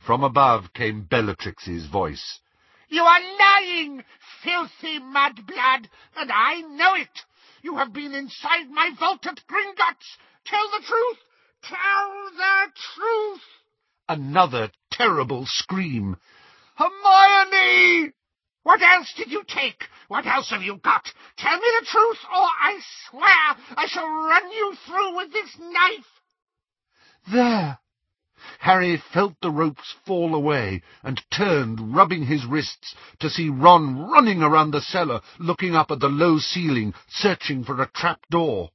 [SPEAKER 1] From above came Bellatrix's voice.
[SPEAKER 2] You are lying, filthy mudblood, and I know it. You have been inside my vault at Gringotts. Tell the truth. Tell the truth!
[SPEAKER 1] Another terrible scream.
[SPEAKER 2] Hermione! What else did you take? What else have you got? Tell me the truth, or I swear I shall run you through with this knife.
[SPEAKER 1] There! Harry felt the ropes fall away and turned, rubbing his wrists, to see Ron running around the cellar, looking up at the low ceiling, searching for a trap door.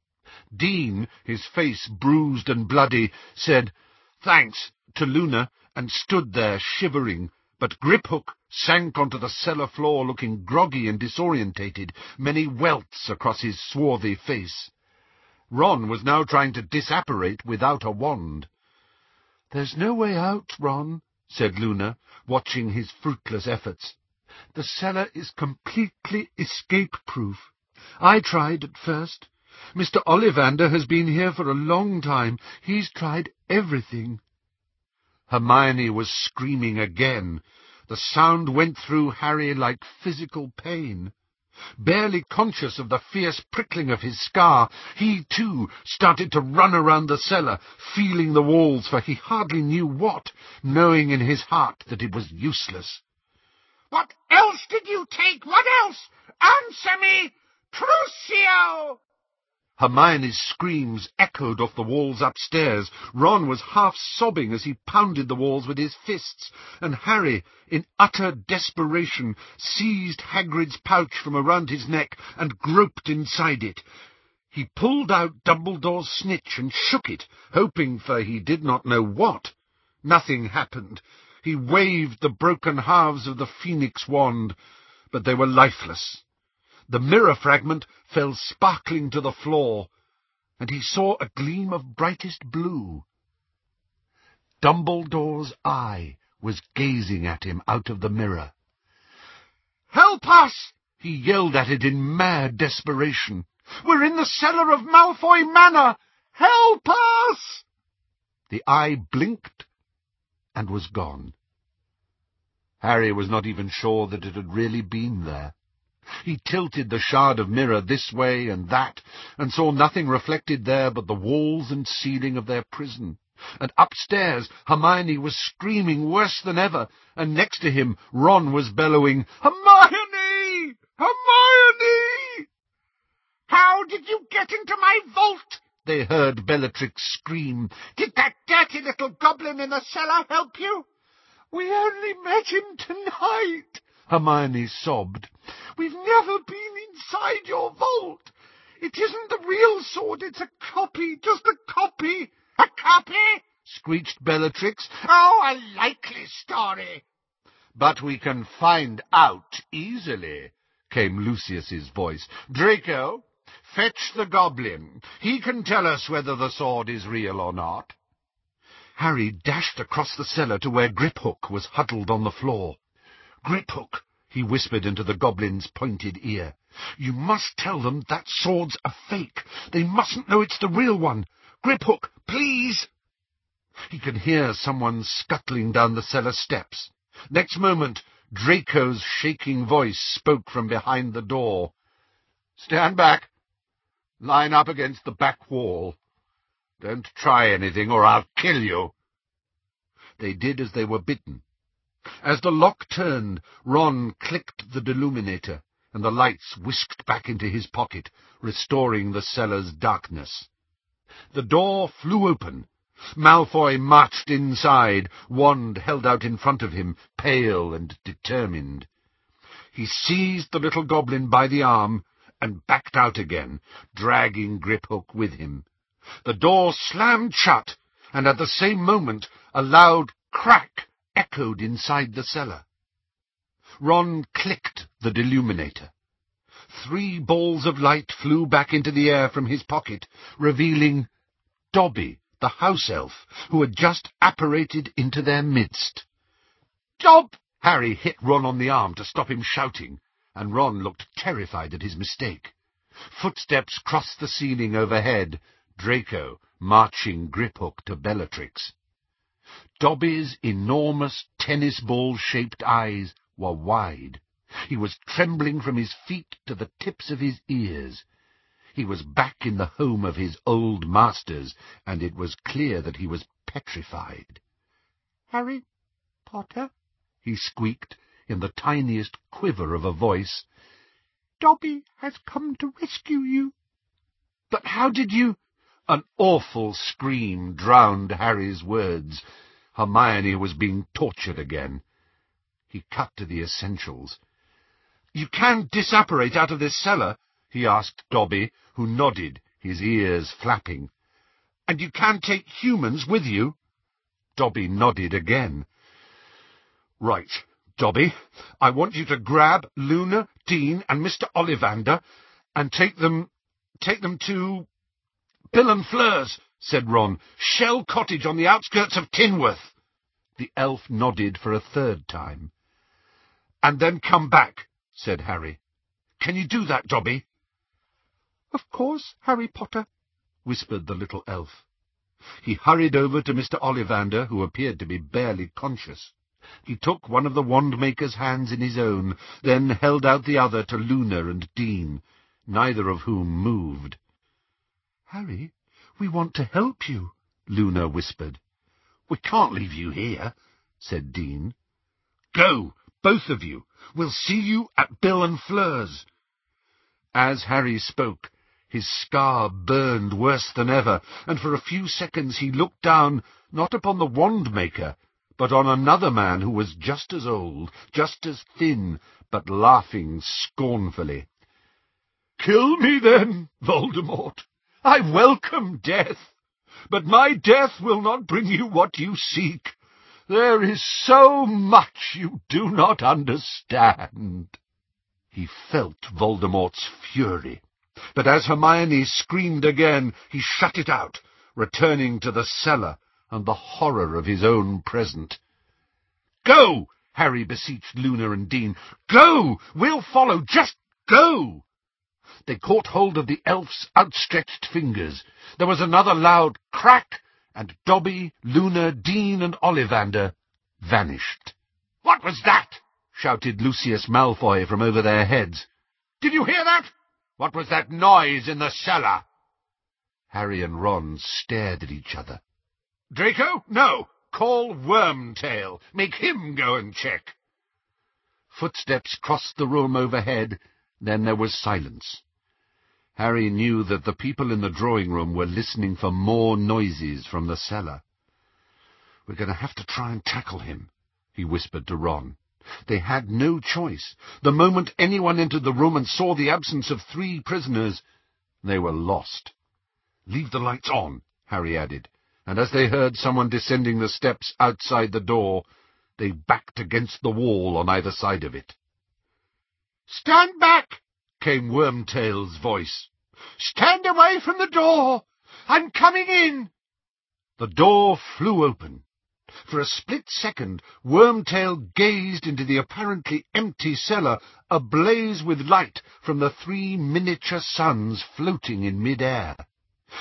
[SPEAKER 1] Dean, his face bruised and bloody, said, Thanks, to Luna, and stood there shivering, but Griphook sank onto the cellar floor looking groggy and disorientated, many welts across his swarthy face. Ron was now trying to disapparate without a wand.
[SPEAKER 3] There's no way out, Ron, said Luna, watching his fruitless efforts. The cellar is completely escape-proof. I tried at first, Mr. Ollivander has been here for a long time. He's tried everything.
[SPEAKER 1] Hermione was screaming again. The sound went through Harry like physical pain. Barely conscious of the fierce prickling of his scar, he, too, started to run around the cellar, feeling the walls for he hardly knew what, knowing in his heart that it was useless.
[SPEAKER 2] What else did you take? What else? Answer me! Crucio!
[SPEAKER 1] Hermione's screams echoed off the walls upstairs. Ron was half sobbing as he pounded the walls with his fists, and Harry, in utter desperation, seized Hagrid's pouch from around his neck and groped inside it. He pulled out Dumbledore's snitch and shook it, hoping for he did not know what. Nothing happened. He waved the broken halves of the phoenix wand, but they were lifeless. The mirror fragment fell sparkling to the floor, and he saw a gleam of brightest blue. Dumbledore's eye was gazing at him out of the mirror.
[SPEAKER 2] Help us!
[SPEAKER 3] He yelled at it in mad desperation. We're in the cellar of Malfoy Manor! Help us! The eye blinked and was gone. Harry was not even sure that it had really been there. He tilted the shard of mirror this way and that, and saw nothing reflected there but the walls and ceiling of their prison. And upstairs Hermione was screaming worse than ever, and next to him Ron was bellowing, Hermione! Hermione!
[SPEAKER 4] How did you get into my vault?
[SPEAKER 3] They heard Bellatrix scream.
[SPEAKER 4] Did that dirty little goblin in the cellar help you?
[SPEAKER 3] We only met him tonight, Hermione sobbed. We've never been inside your vault. It isn't the real sword, it's a copy, just a copy.
[SPEAKER 4] A copy?
[SPEAKER 3] screeched Bellatrix.
[SPEAKER 4] Oh, a likely story.
[SPEAKER 3] But we can find out easily, came Lucius's voice. Draco, fetch the goblin. He can tell us whether the sword is real or not. Harry dashed across the cellar to where Griphook was huddled on the floor. Griphook, he whispered into the goblin's pointed ear. You must tell them that sword's a fake. They mustn't know it's the real one. Griphook, please! He could hear someone scuttling down the cellar steps. Next moment, Draco's shaking voice spoke from behind the door. Stand back. Line up against the back wall. Don't try anything, or I'll kill you. They did as they were bidden. As the lock turned, Ron clicked the deluminator, and the lights whisked back into his pocket, restoring the cellar's darkness. The door flew open. Malfoy marched inside, wand held out in front of him, pale and determined. He seized the little goblin by the arm and backed out again, dragging Griphook with him. The door slammed shut, and at the same moment a loud crack echoed inside the cellar. Ron clicked the deluminator. Three balls of light flew back into the air from his pocket, revealing Dobby, the house elf, who had just apparated into their midst. Dob! Harry hit Ron on the arm to stop him shouting, and Ron looked terrified at his mistake. Footsteps crossed the ceiling overhead, Draco marching Griphook to Bellatrix. Dobby's enormous tennis ball-shaped eyes were wide. He was trembling from his feet to the tips of his ears. He was back in the home of his old masters, and it was clear that he was petrified.
[SPEAKER 4] Harry Potter,
[SPEAKER 3] he squeaked in the tiniest quiver of a voice.
[SPEAKER 4] Dobby has come to rescue you.
[SPEAKER 3] But how did you... An awful scream drowned Harry's words. Hermione was being tortured again. He cut to the essentials. You can disapparate out of this cellar, he asked Dobby, who nodded, his ears flapping. And you can take humans with you? Dobby nodded again. Right, Dobby, I want you to grab Luna, Dean, and Mr. Ollivander and take them... take them to... Bill and Fleurs, said Ron. Shell Cottage on the outskirts of Tinworth. The elf nodded for a third time. And then come back, said Harry. Can you do that, Dobby?
[SPEAKER 4] Of course, Harry Potter, whispered the little elf.
[SPEAKER 3] He hurried over to Mr. Ollivander, who appeared to be barely conscious. He took one of the wand-maker's hands in his own, then held out the other to Luna and Dean, neither of whom moved.
[SPEAKER 4] Harry, we want to help you, Luna whispered.
[SPEAKER 3] We can't leave you here, said Dean. Go, both of you. We'll see you at Bill and Fleur's. As Harry spoke, his scar burned worse than ever, and for a few seconds he looked down, not upon the wand-maker, but on another man who was just as old, just as thin, but laughing scornfully. Kill me then, Voldemort. I welcome death, but my death will not bring you what you seek. There is so much you do not understand. He felt Voldemort's fury, but as Hermione screamed again, he shut it out, returning to the cellar and the horror of his own present. Go! Harry beseeched Luna and Dean. Go! We'll follow. Just
[SPEAKER 1] Go! They caught hold of the elf's outstretched fingers. There was another loud crack, and Dobby, Luna, Dean, and Ollivander vanished.
[SPEAKER 2] What was that?
[SPEAKER 1] shouted Lucius Malfoy from over their heads.
[SPEAKER 2] Did you hear that? What was that noise in the cellar?
[SPEAKER 1] Harry and Ron stared at each other.
[SPEAKER 2] Draco? No! Call Wormtail. Make him go and check.
[SPEAKER 1] Footsteps crossed the room overhead, then there was silence. Harry knew that the people in the drawing room were listening for more noises from the cellar. We're going to have to try and tackle him, he whispered to Ron. They had no choice. The moment anyone entered the room and saw the absence of three prisoners, they were lost. Leave the lights on, Harry added, and as they heard someone descending the steps outside the door, they backed against the wall on either side of it.
[SPEAKER 3] Stand back! Came Wormtail's voice. Stand away from the door! I'm coming in!
[SPEAKER 1] The door flew open. For a split second, Wormtail gazed into the apparently empty cellar, ablaze with light from the three miniature suns floating in mid-air.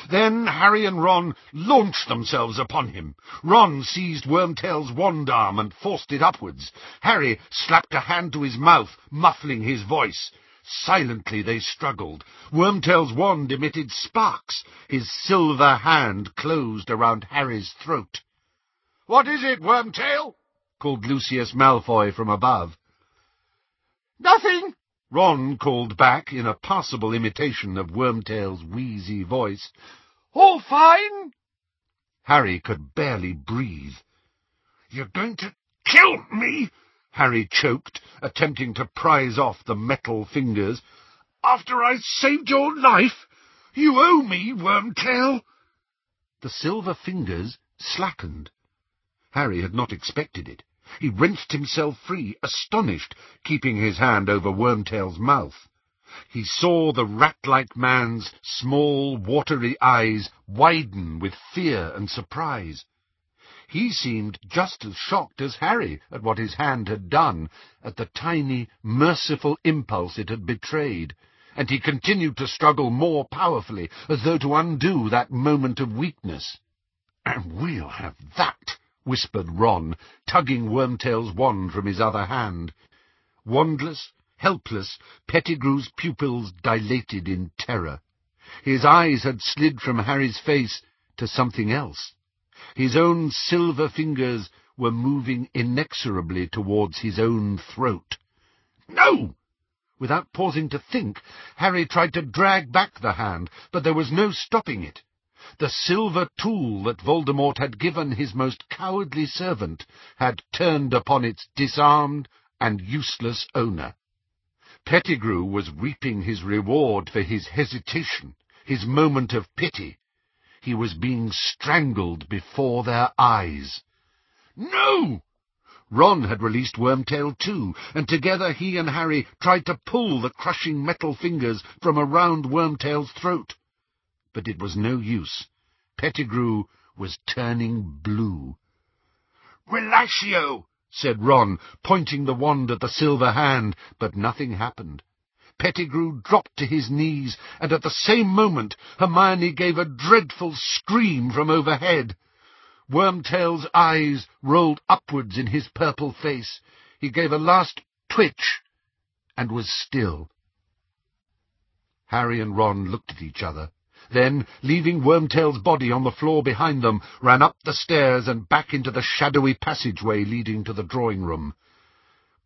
[SPEAKER 1] Then Harry and Ron launched themselves upon him. Ron seized Wormtail's wand arm and forced it upwards. Harry slapped a hand to his mouth, muffling his voice. Silently they struggled. Wormtail's wand emitted sparks. His silver hand closed around Harry's throat.
[SPEAKER 2] What is it, Wormtail?
[SPEAKER 1] called Lucius Malfoy from above.
[SPEAKER 3] Nothing,
[SPEAKER 1] Ron called back in a passable imitation of Wormtail's wheezy voice.
[SPEAKER 3] All fine?
[SPEAKER 1] Harry could barely breathe.
[SPEAKER 2] You're going to kill me?
[SPEAKER 1] Harry choked, attempting to prise off the metal fingers.
[SPEAKER 2] After I saved your life? You owe me, Wormtail.
[SPEAKER 1] The silver fingers slackened. Harry had not expected it. He wrenched himself free, astonished, keeping his hand over Wormtail's mouth. He saw the rat-like man's small, watery eyes widen with fear and surprise. He seemed just as shocked as Harry at what his hand had done, at the tiny, merciful impulse it had betrayed, and he continued to struggle more powerfully, as though to undo that moment of weakness. And we'll have that, whispered Ron, tugging Wormtail's wand from his other hand. Wandless, helpless, Pettigrew's pupils dilated in terror. His eyes had slid from Harry's face to something else. His own silver fingers were moving inexorably towards his own throat. No! Without pausing to think, Harry tried to drag back the hand, but there was no stopping it. The silver tool that Voldemort had given his most cowardly servant had turned upon its disarmed and useless owner. Pettigrew was reaping his reward for his hesitation, his moment of pity. He was being strangled before their eyes. No! Ron had released Wormtail too, and together he and Harry tried to pull the crushing metal fingers from around Wormtail's throat. But it was no use. Pettigrew was turning blue.
[SPEAKER 2] Relashio,
[SPEAKER 1] said Ron, pointing the wand at the silver hand, but nothing happened. Pettigrew dropped to his knees, and at the same moment Hermione gave a dreadful scream from overhead. Wormtail's eyes rolled upwards in his purple face. He gave a last twitch, and was still. Harry and Ron looked at each other, then, leaving Wormtail's body on the floor behind them, ran up the stairs and back into the shadowy passageway leading to the drawing-room.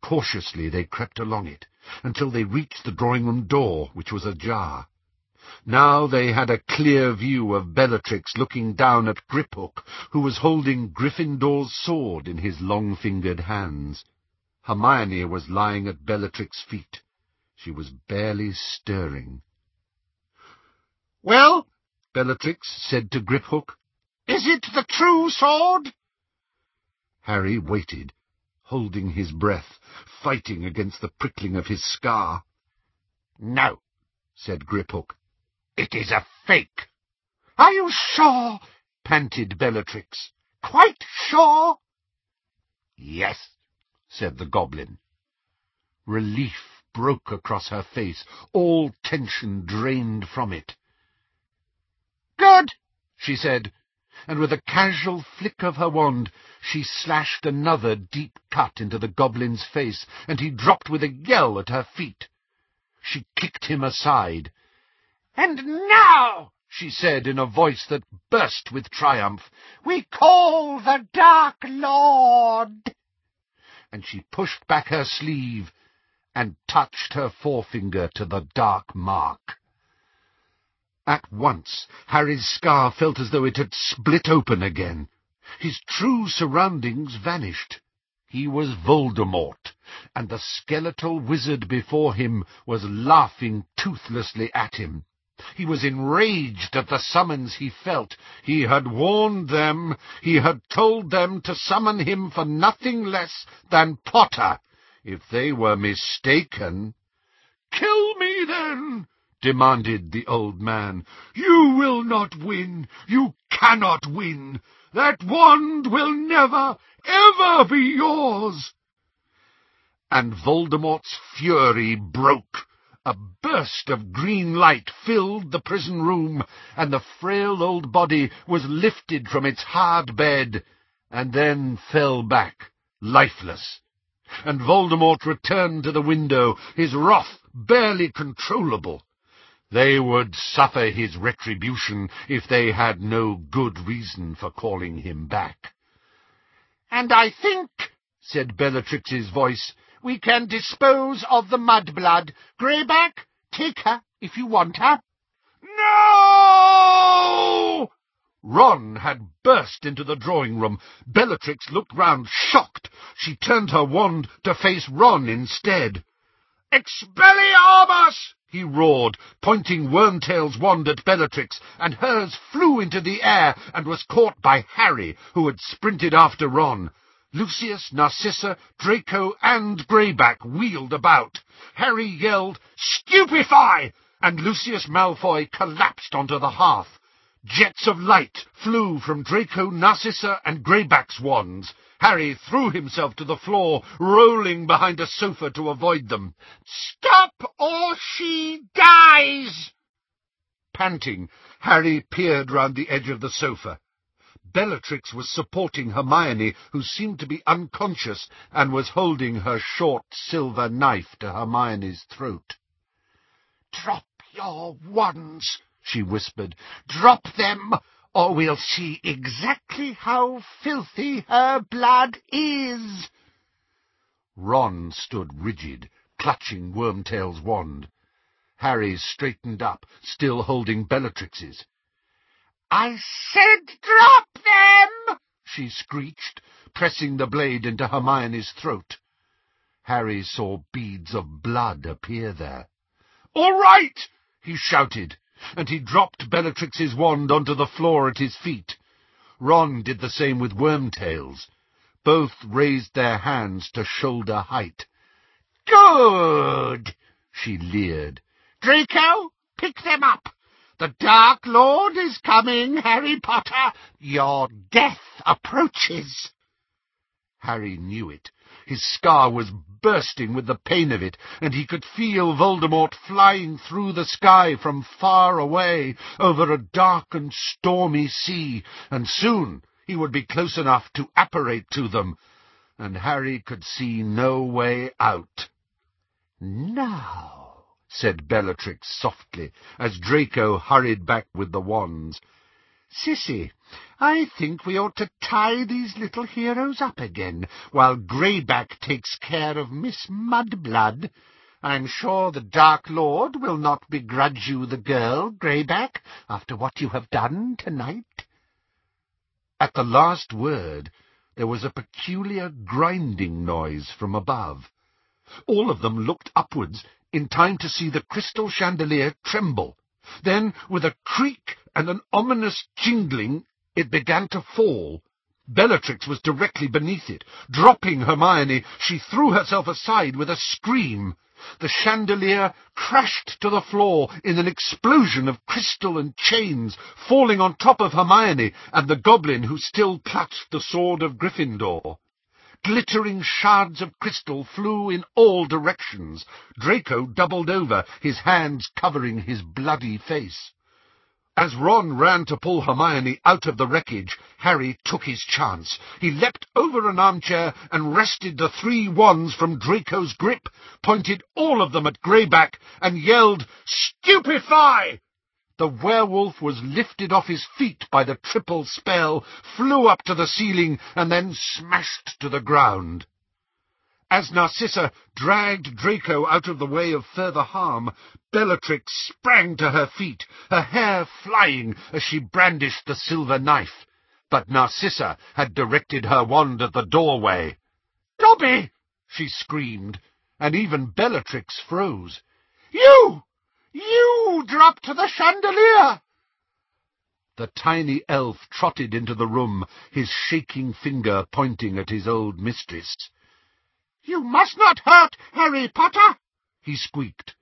[SPEAKER 1] Cautiously they crept along it, until they reached the drawing-room door, which was ajar. Now they had a clear view of Bellatrix looking down at Griphook, who was holding Gryffindor's sword in his long-fingered hands. Hermione was lying at Bellatrix's feet. She was barely stirring.
[SPEAKER 3] Well,
[SPEAKER 1] Bellatrix said to Griphook,
[SPEAKER 3] is it the true sword?
[SPEAKER 1] Harry waited, holding his breath, fighting against the prickling of his scar.
[SPEAKER 2] No,
[SPEAKER 1] said Griphook.
[SPEAKER 2] It is a fake.
[SPEAKER 3] Are you sure?
[SPEAKER 1] panted Bellatrix.
[SPEAKER 3] Quite sure?
[SPEAKER 2] Yes,
[SPEAKER 1] said the goblin. Relief broke across her face, all tension drained from it.
[SPEAKER 3] Good,
[SPEAKER 1] she said, and with a casual flick of her wand, she slashed another deep cut into the goblin's face, and he dropped with a yell at her feet. She kicked him aside.
[SPEAKER 3] And now,
[SPEAKER 1] she said in a voice that burst with triumph,
[SPEAKER 3] we call the Dark Lord.
[SPEAKER 1] And she pushed back her sleeve and touched her forefinger to the dark mark. At once Harry's scar felt as though it had split open again. His true surroundings vanished. He was Voldemort, and the skeletal wizard before him was laughing toothlessly at him. He was enraged at the summons he felt. He had warned them. He had told them to summon him for nothing less than Potter. If they were mistaken...
[SPEAKER 3] Kill me, then, demanded the old man. You will not win. You cannot win. That wand will never, ever be yours.
[SPEAKER 1] And Voldemort's fury broke. A burst of green light filled the prison room, and the frail old body was lifted from its hard bed, and then fell back, lifeless. And Voldemort returned to the window, his wrath barely controllable. They would suffer his retribution if they had no good reason for calling him back.
[SPEAKER 3] And I think, said Bellatrix's voice, we can dispose of the mudblood. Greyback, take her if you want her.
[SPEAKER 1] No! Ron had burst into the drawing room. Bellatrix looked round, shocked. She turned her wand to face Ron instead.
[SPEAKER 3] Expelliarmus!
[SPEAKER 1] He roared, pointing Wormtail's wand at Bellatrix, and hers flew into the air and was caught by Harry, who had sprinted after Ron. Lucius, Narcissa, Draco, and Greyback wheeled about. Harry yelled, Stupefy! and Lucius Malfoy collapsed onto the hearth. Jets of light flew from Draco, Narcissa, and Greyback's wands. Harry threw himself to the floor, rolling behind a sofa to avoid them.
[SPEAKER 3] Stop or she dies!
[SPEAKER 1] Panting, Harry peered round the edge of the sofa. Bellatrix was supporting Hermione, who seemed to be unconscious, and was holding her short silver knife to Hermione's throat.
[SPEAKER 3] Drop your wands, she whispered. Drop them, or we'll see exactly how filthy her blood is.
[SPEAKER 1] Ron stood rigid, clutching Wormtail's wand. Harry straightened up, still holding Bellatrix's.
[SPEAKER 3] I said drop them!
[SPEAKER 1] she screeched, pressing the blade into Hermione's throat. Harry saw beads of blood appear there.
[SPEAKER 3] All right!
[SPEAKER 1] he shouted, and he dropped Bellatrix's wand onto the floor at his feet. Ron did the same with Wormtail's. Both raised their hands to shoulder height.
[SPEAKER 3] Good!
[SPEAKER 1] she leered.
[SPEAKER 3] Draco, pick them up. The Dark Lord is coming, Harry Potter. Your death approaches.
[SPEAKER 1] Harry knew it. His scar was bursting with the pain of it, and he could feel Voldemort flying through the sky from far away, over a dark and stormy sea, and soon he would be close enough to apparate to them, and Harry could see no way out. Now, said Bellatrix softly, as Draco hurried back with the wands, Cissy, I think we ought to tie these little heroes up again, while Greyback takes care of Miss Mudblood. I'm sure the Dark Lord will not begrudge you the girl, Greyback, after what you have done tonight. At the last word, there was a peculiar grinding noise from above. All of them looked upwards in time to see the crystal chandelier tremble. Then, with a creak and an ominous jingling, it began to fall. Bellatrix was directly beneath it. Dropping Hermione, she threw herself aside with a scream. The chandelier crashed to the floor in an explosion of crystal and chains, falling on top of Hermione and the goblin who still clutched the sword of Gryffindor. Glittering shards of crystal flew in all directions. Draco doubled over, his hands covering his bloody face. As Ron ran to pull Hermione out of the wreckage, Harry took his chance. He leapt over an armchair and wrested the three wands from Draco's grip, pointed all of them at Greyback, and yelled, Stupefy! The werewolf was lifted off his feet by the triple spell, flew up to the ceiling, and then smashed to the ground. As Narcissa dragged Draco out of the way of further harm, Bellatrix sprang to her feet, her hair flying as she brandished the silver knife. But Narcissa had directed her wand at the doorway. Dobby! she screamed, and even Bellatrix froze. You! You dropped the chandelier! The tiny elf trotted into the room, his shaking finger pointing at his old mistress. You must not hurt Harry Potter, he squeaked.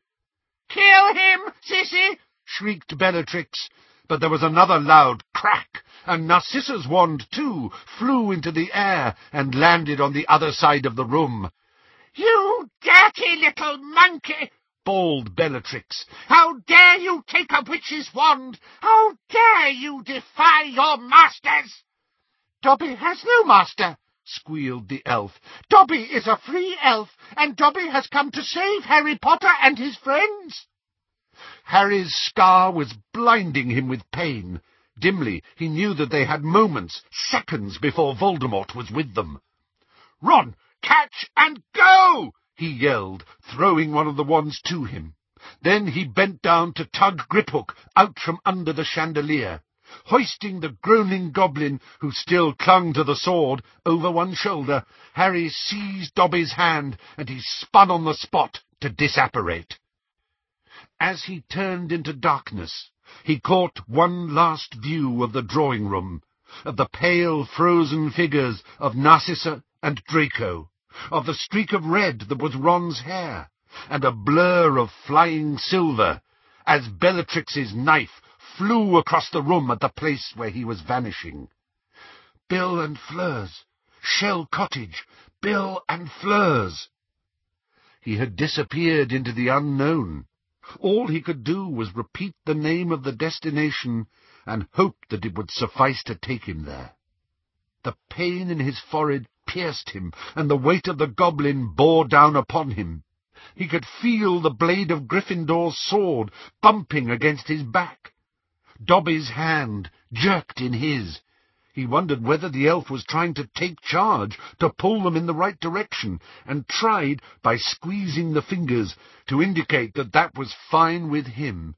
[SPEAKER 1] Kill him, Cissy, shrieked Bellatrix, but there was another loud crack, and Narcissa's wand, too, flew into the air and landed on the other side of the room. You dirty little monkey! bawled Bellatrix. How dare you take a witch's wand? How dare you defy your masters? Dobby has no master, squealed the elf. Dobby is a free elf, and Dobby has come to save Harry Potter and his friends. Harry's scar was blinding him with pain. Dimly, he knew that they had moments, seconds, before Voldemort was with them. Ron, catch and go! he yelled, throwing one of the wands to him. Then he bent down to tug Griphook out from under the chandelier. Hoisting the groaning goblin, who still clung to the sword, over one shoulder, Harry seized Dobby's hand, and he spun on the spot to disapparate. As he turned into darkness, he caught one last view of the drawing-room, of the pale, frozen figures of Narcissa and Draco, of the streak of red that was Ron's hair, and a blur of flying silver, as Bellatrix's knife flew across the room at the place where he was vanishing. Bill and Fleur's, Shell Cottage, Bill and Fleur's. He had disappeared into the unknown. All he could do was repeat the name of the destination and hope that it would suffice to take him there. The pain in his forehead pierced him, and the weight of the goblin bore down upon him. He could feel the blade of Gryffindor's sword bumping against his back. Dobby's hand jerked in his. He wondered whether the elf was trying to take charge, to pull them in the right direction, and tried, by squeezing the fingers, to indicate that that was fine with him.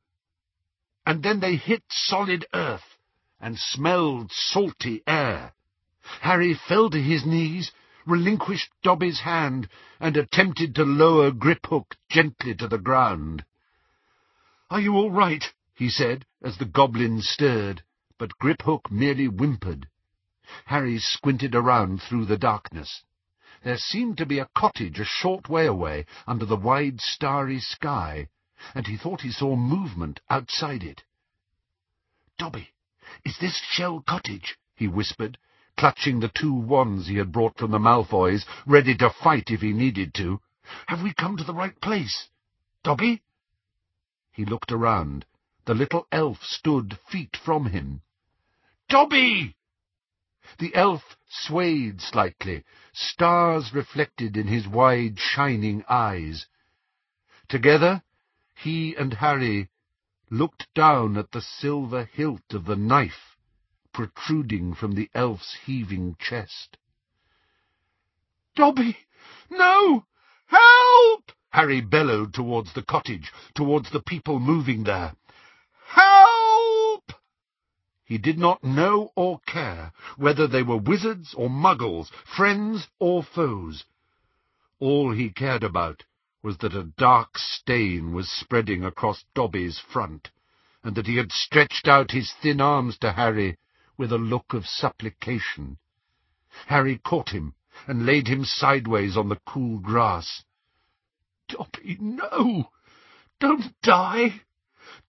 [SPEAKER 1] And then they hit solid earth, and smelled salty air. Harry fell to his knees, relinquished Dobby's hand, and attempted to lower Griphook gently to the ground. "'Are you all right?' He said, as the goblin stirred, but Griphook merely whimpered. Harry squinted around through the darkness. There seemed to be a cottage a short way away under the wide starry sky, and he thought he saw movement outside it. Dobby, is this Shell Cottage? he whispered, clutching the two wands he had brought from the Malfoys, ready to fight if he needed to. Have we come to the right place? Dobby? He looked around. The little elf stood feet from him. Dobby! The elf swayed slightly, stars reflected in his wide, shining eyes. Together, he and Harry looked down at the silver hilt of the knife protruding from the elf's heaving chest. Dobby! No! Help! Harry bellowed towards the cottage, towards the people moving there. He did not know or care whether they were wizards or muggles, friends or foes. All he cared about was that a dark stain was spreading across Dobby's front, and that he had stretched out his thin arms to Harry with a look of supplication. Harry caught him and laid him sideways on the cool grass. Dobby, no! Don't die!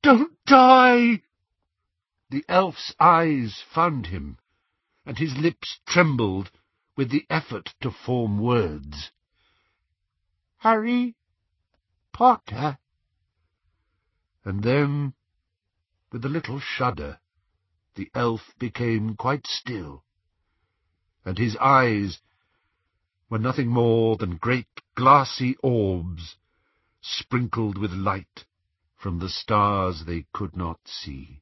[SPEAKER 1] Don't die! The elf's eyes found him, and his lips trembled with the effort to form words.
[SPEAKER 3] Harry Potter.
[SPEAKER 1] And then, with a little shudder, the elf became quite still, and his eyes were nothing more than great glassy orbs sprinkled with light from the stars they could not see.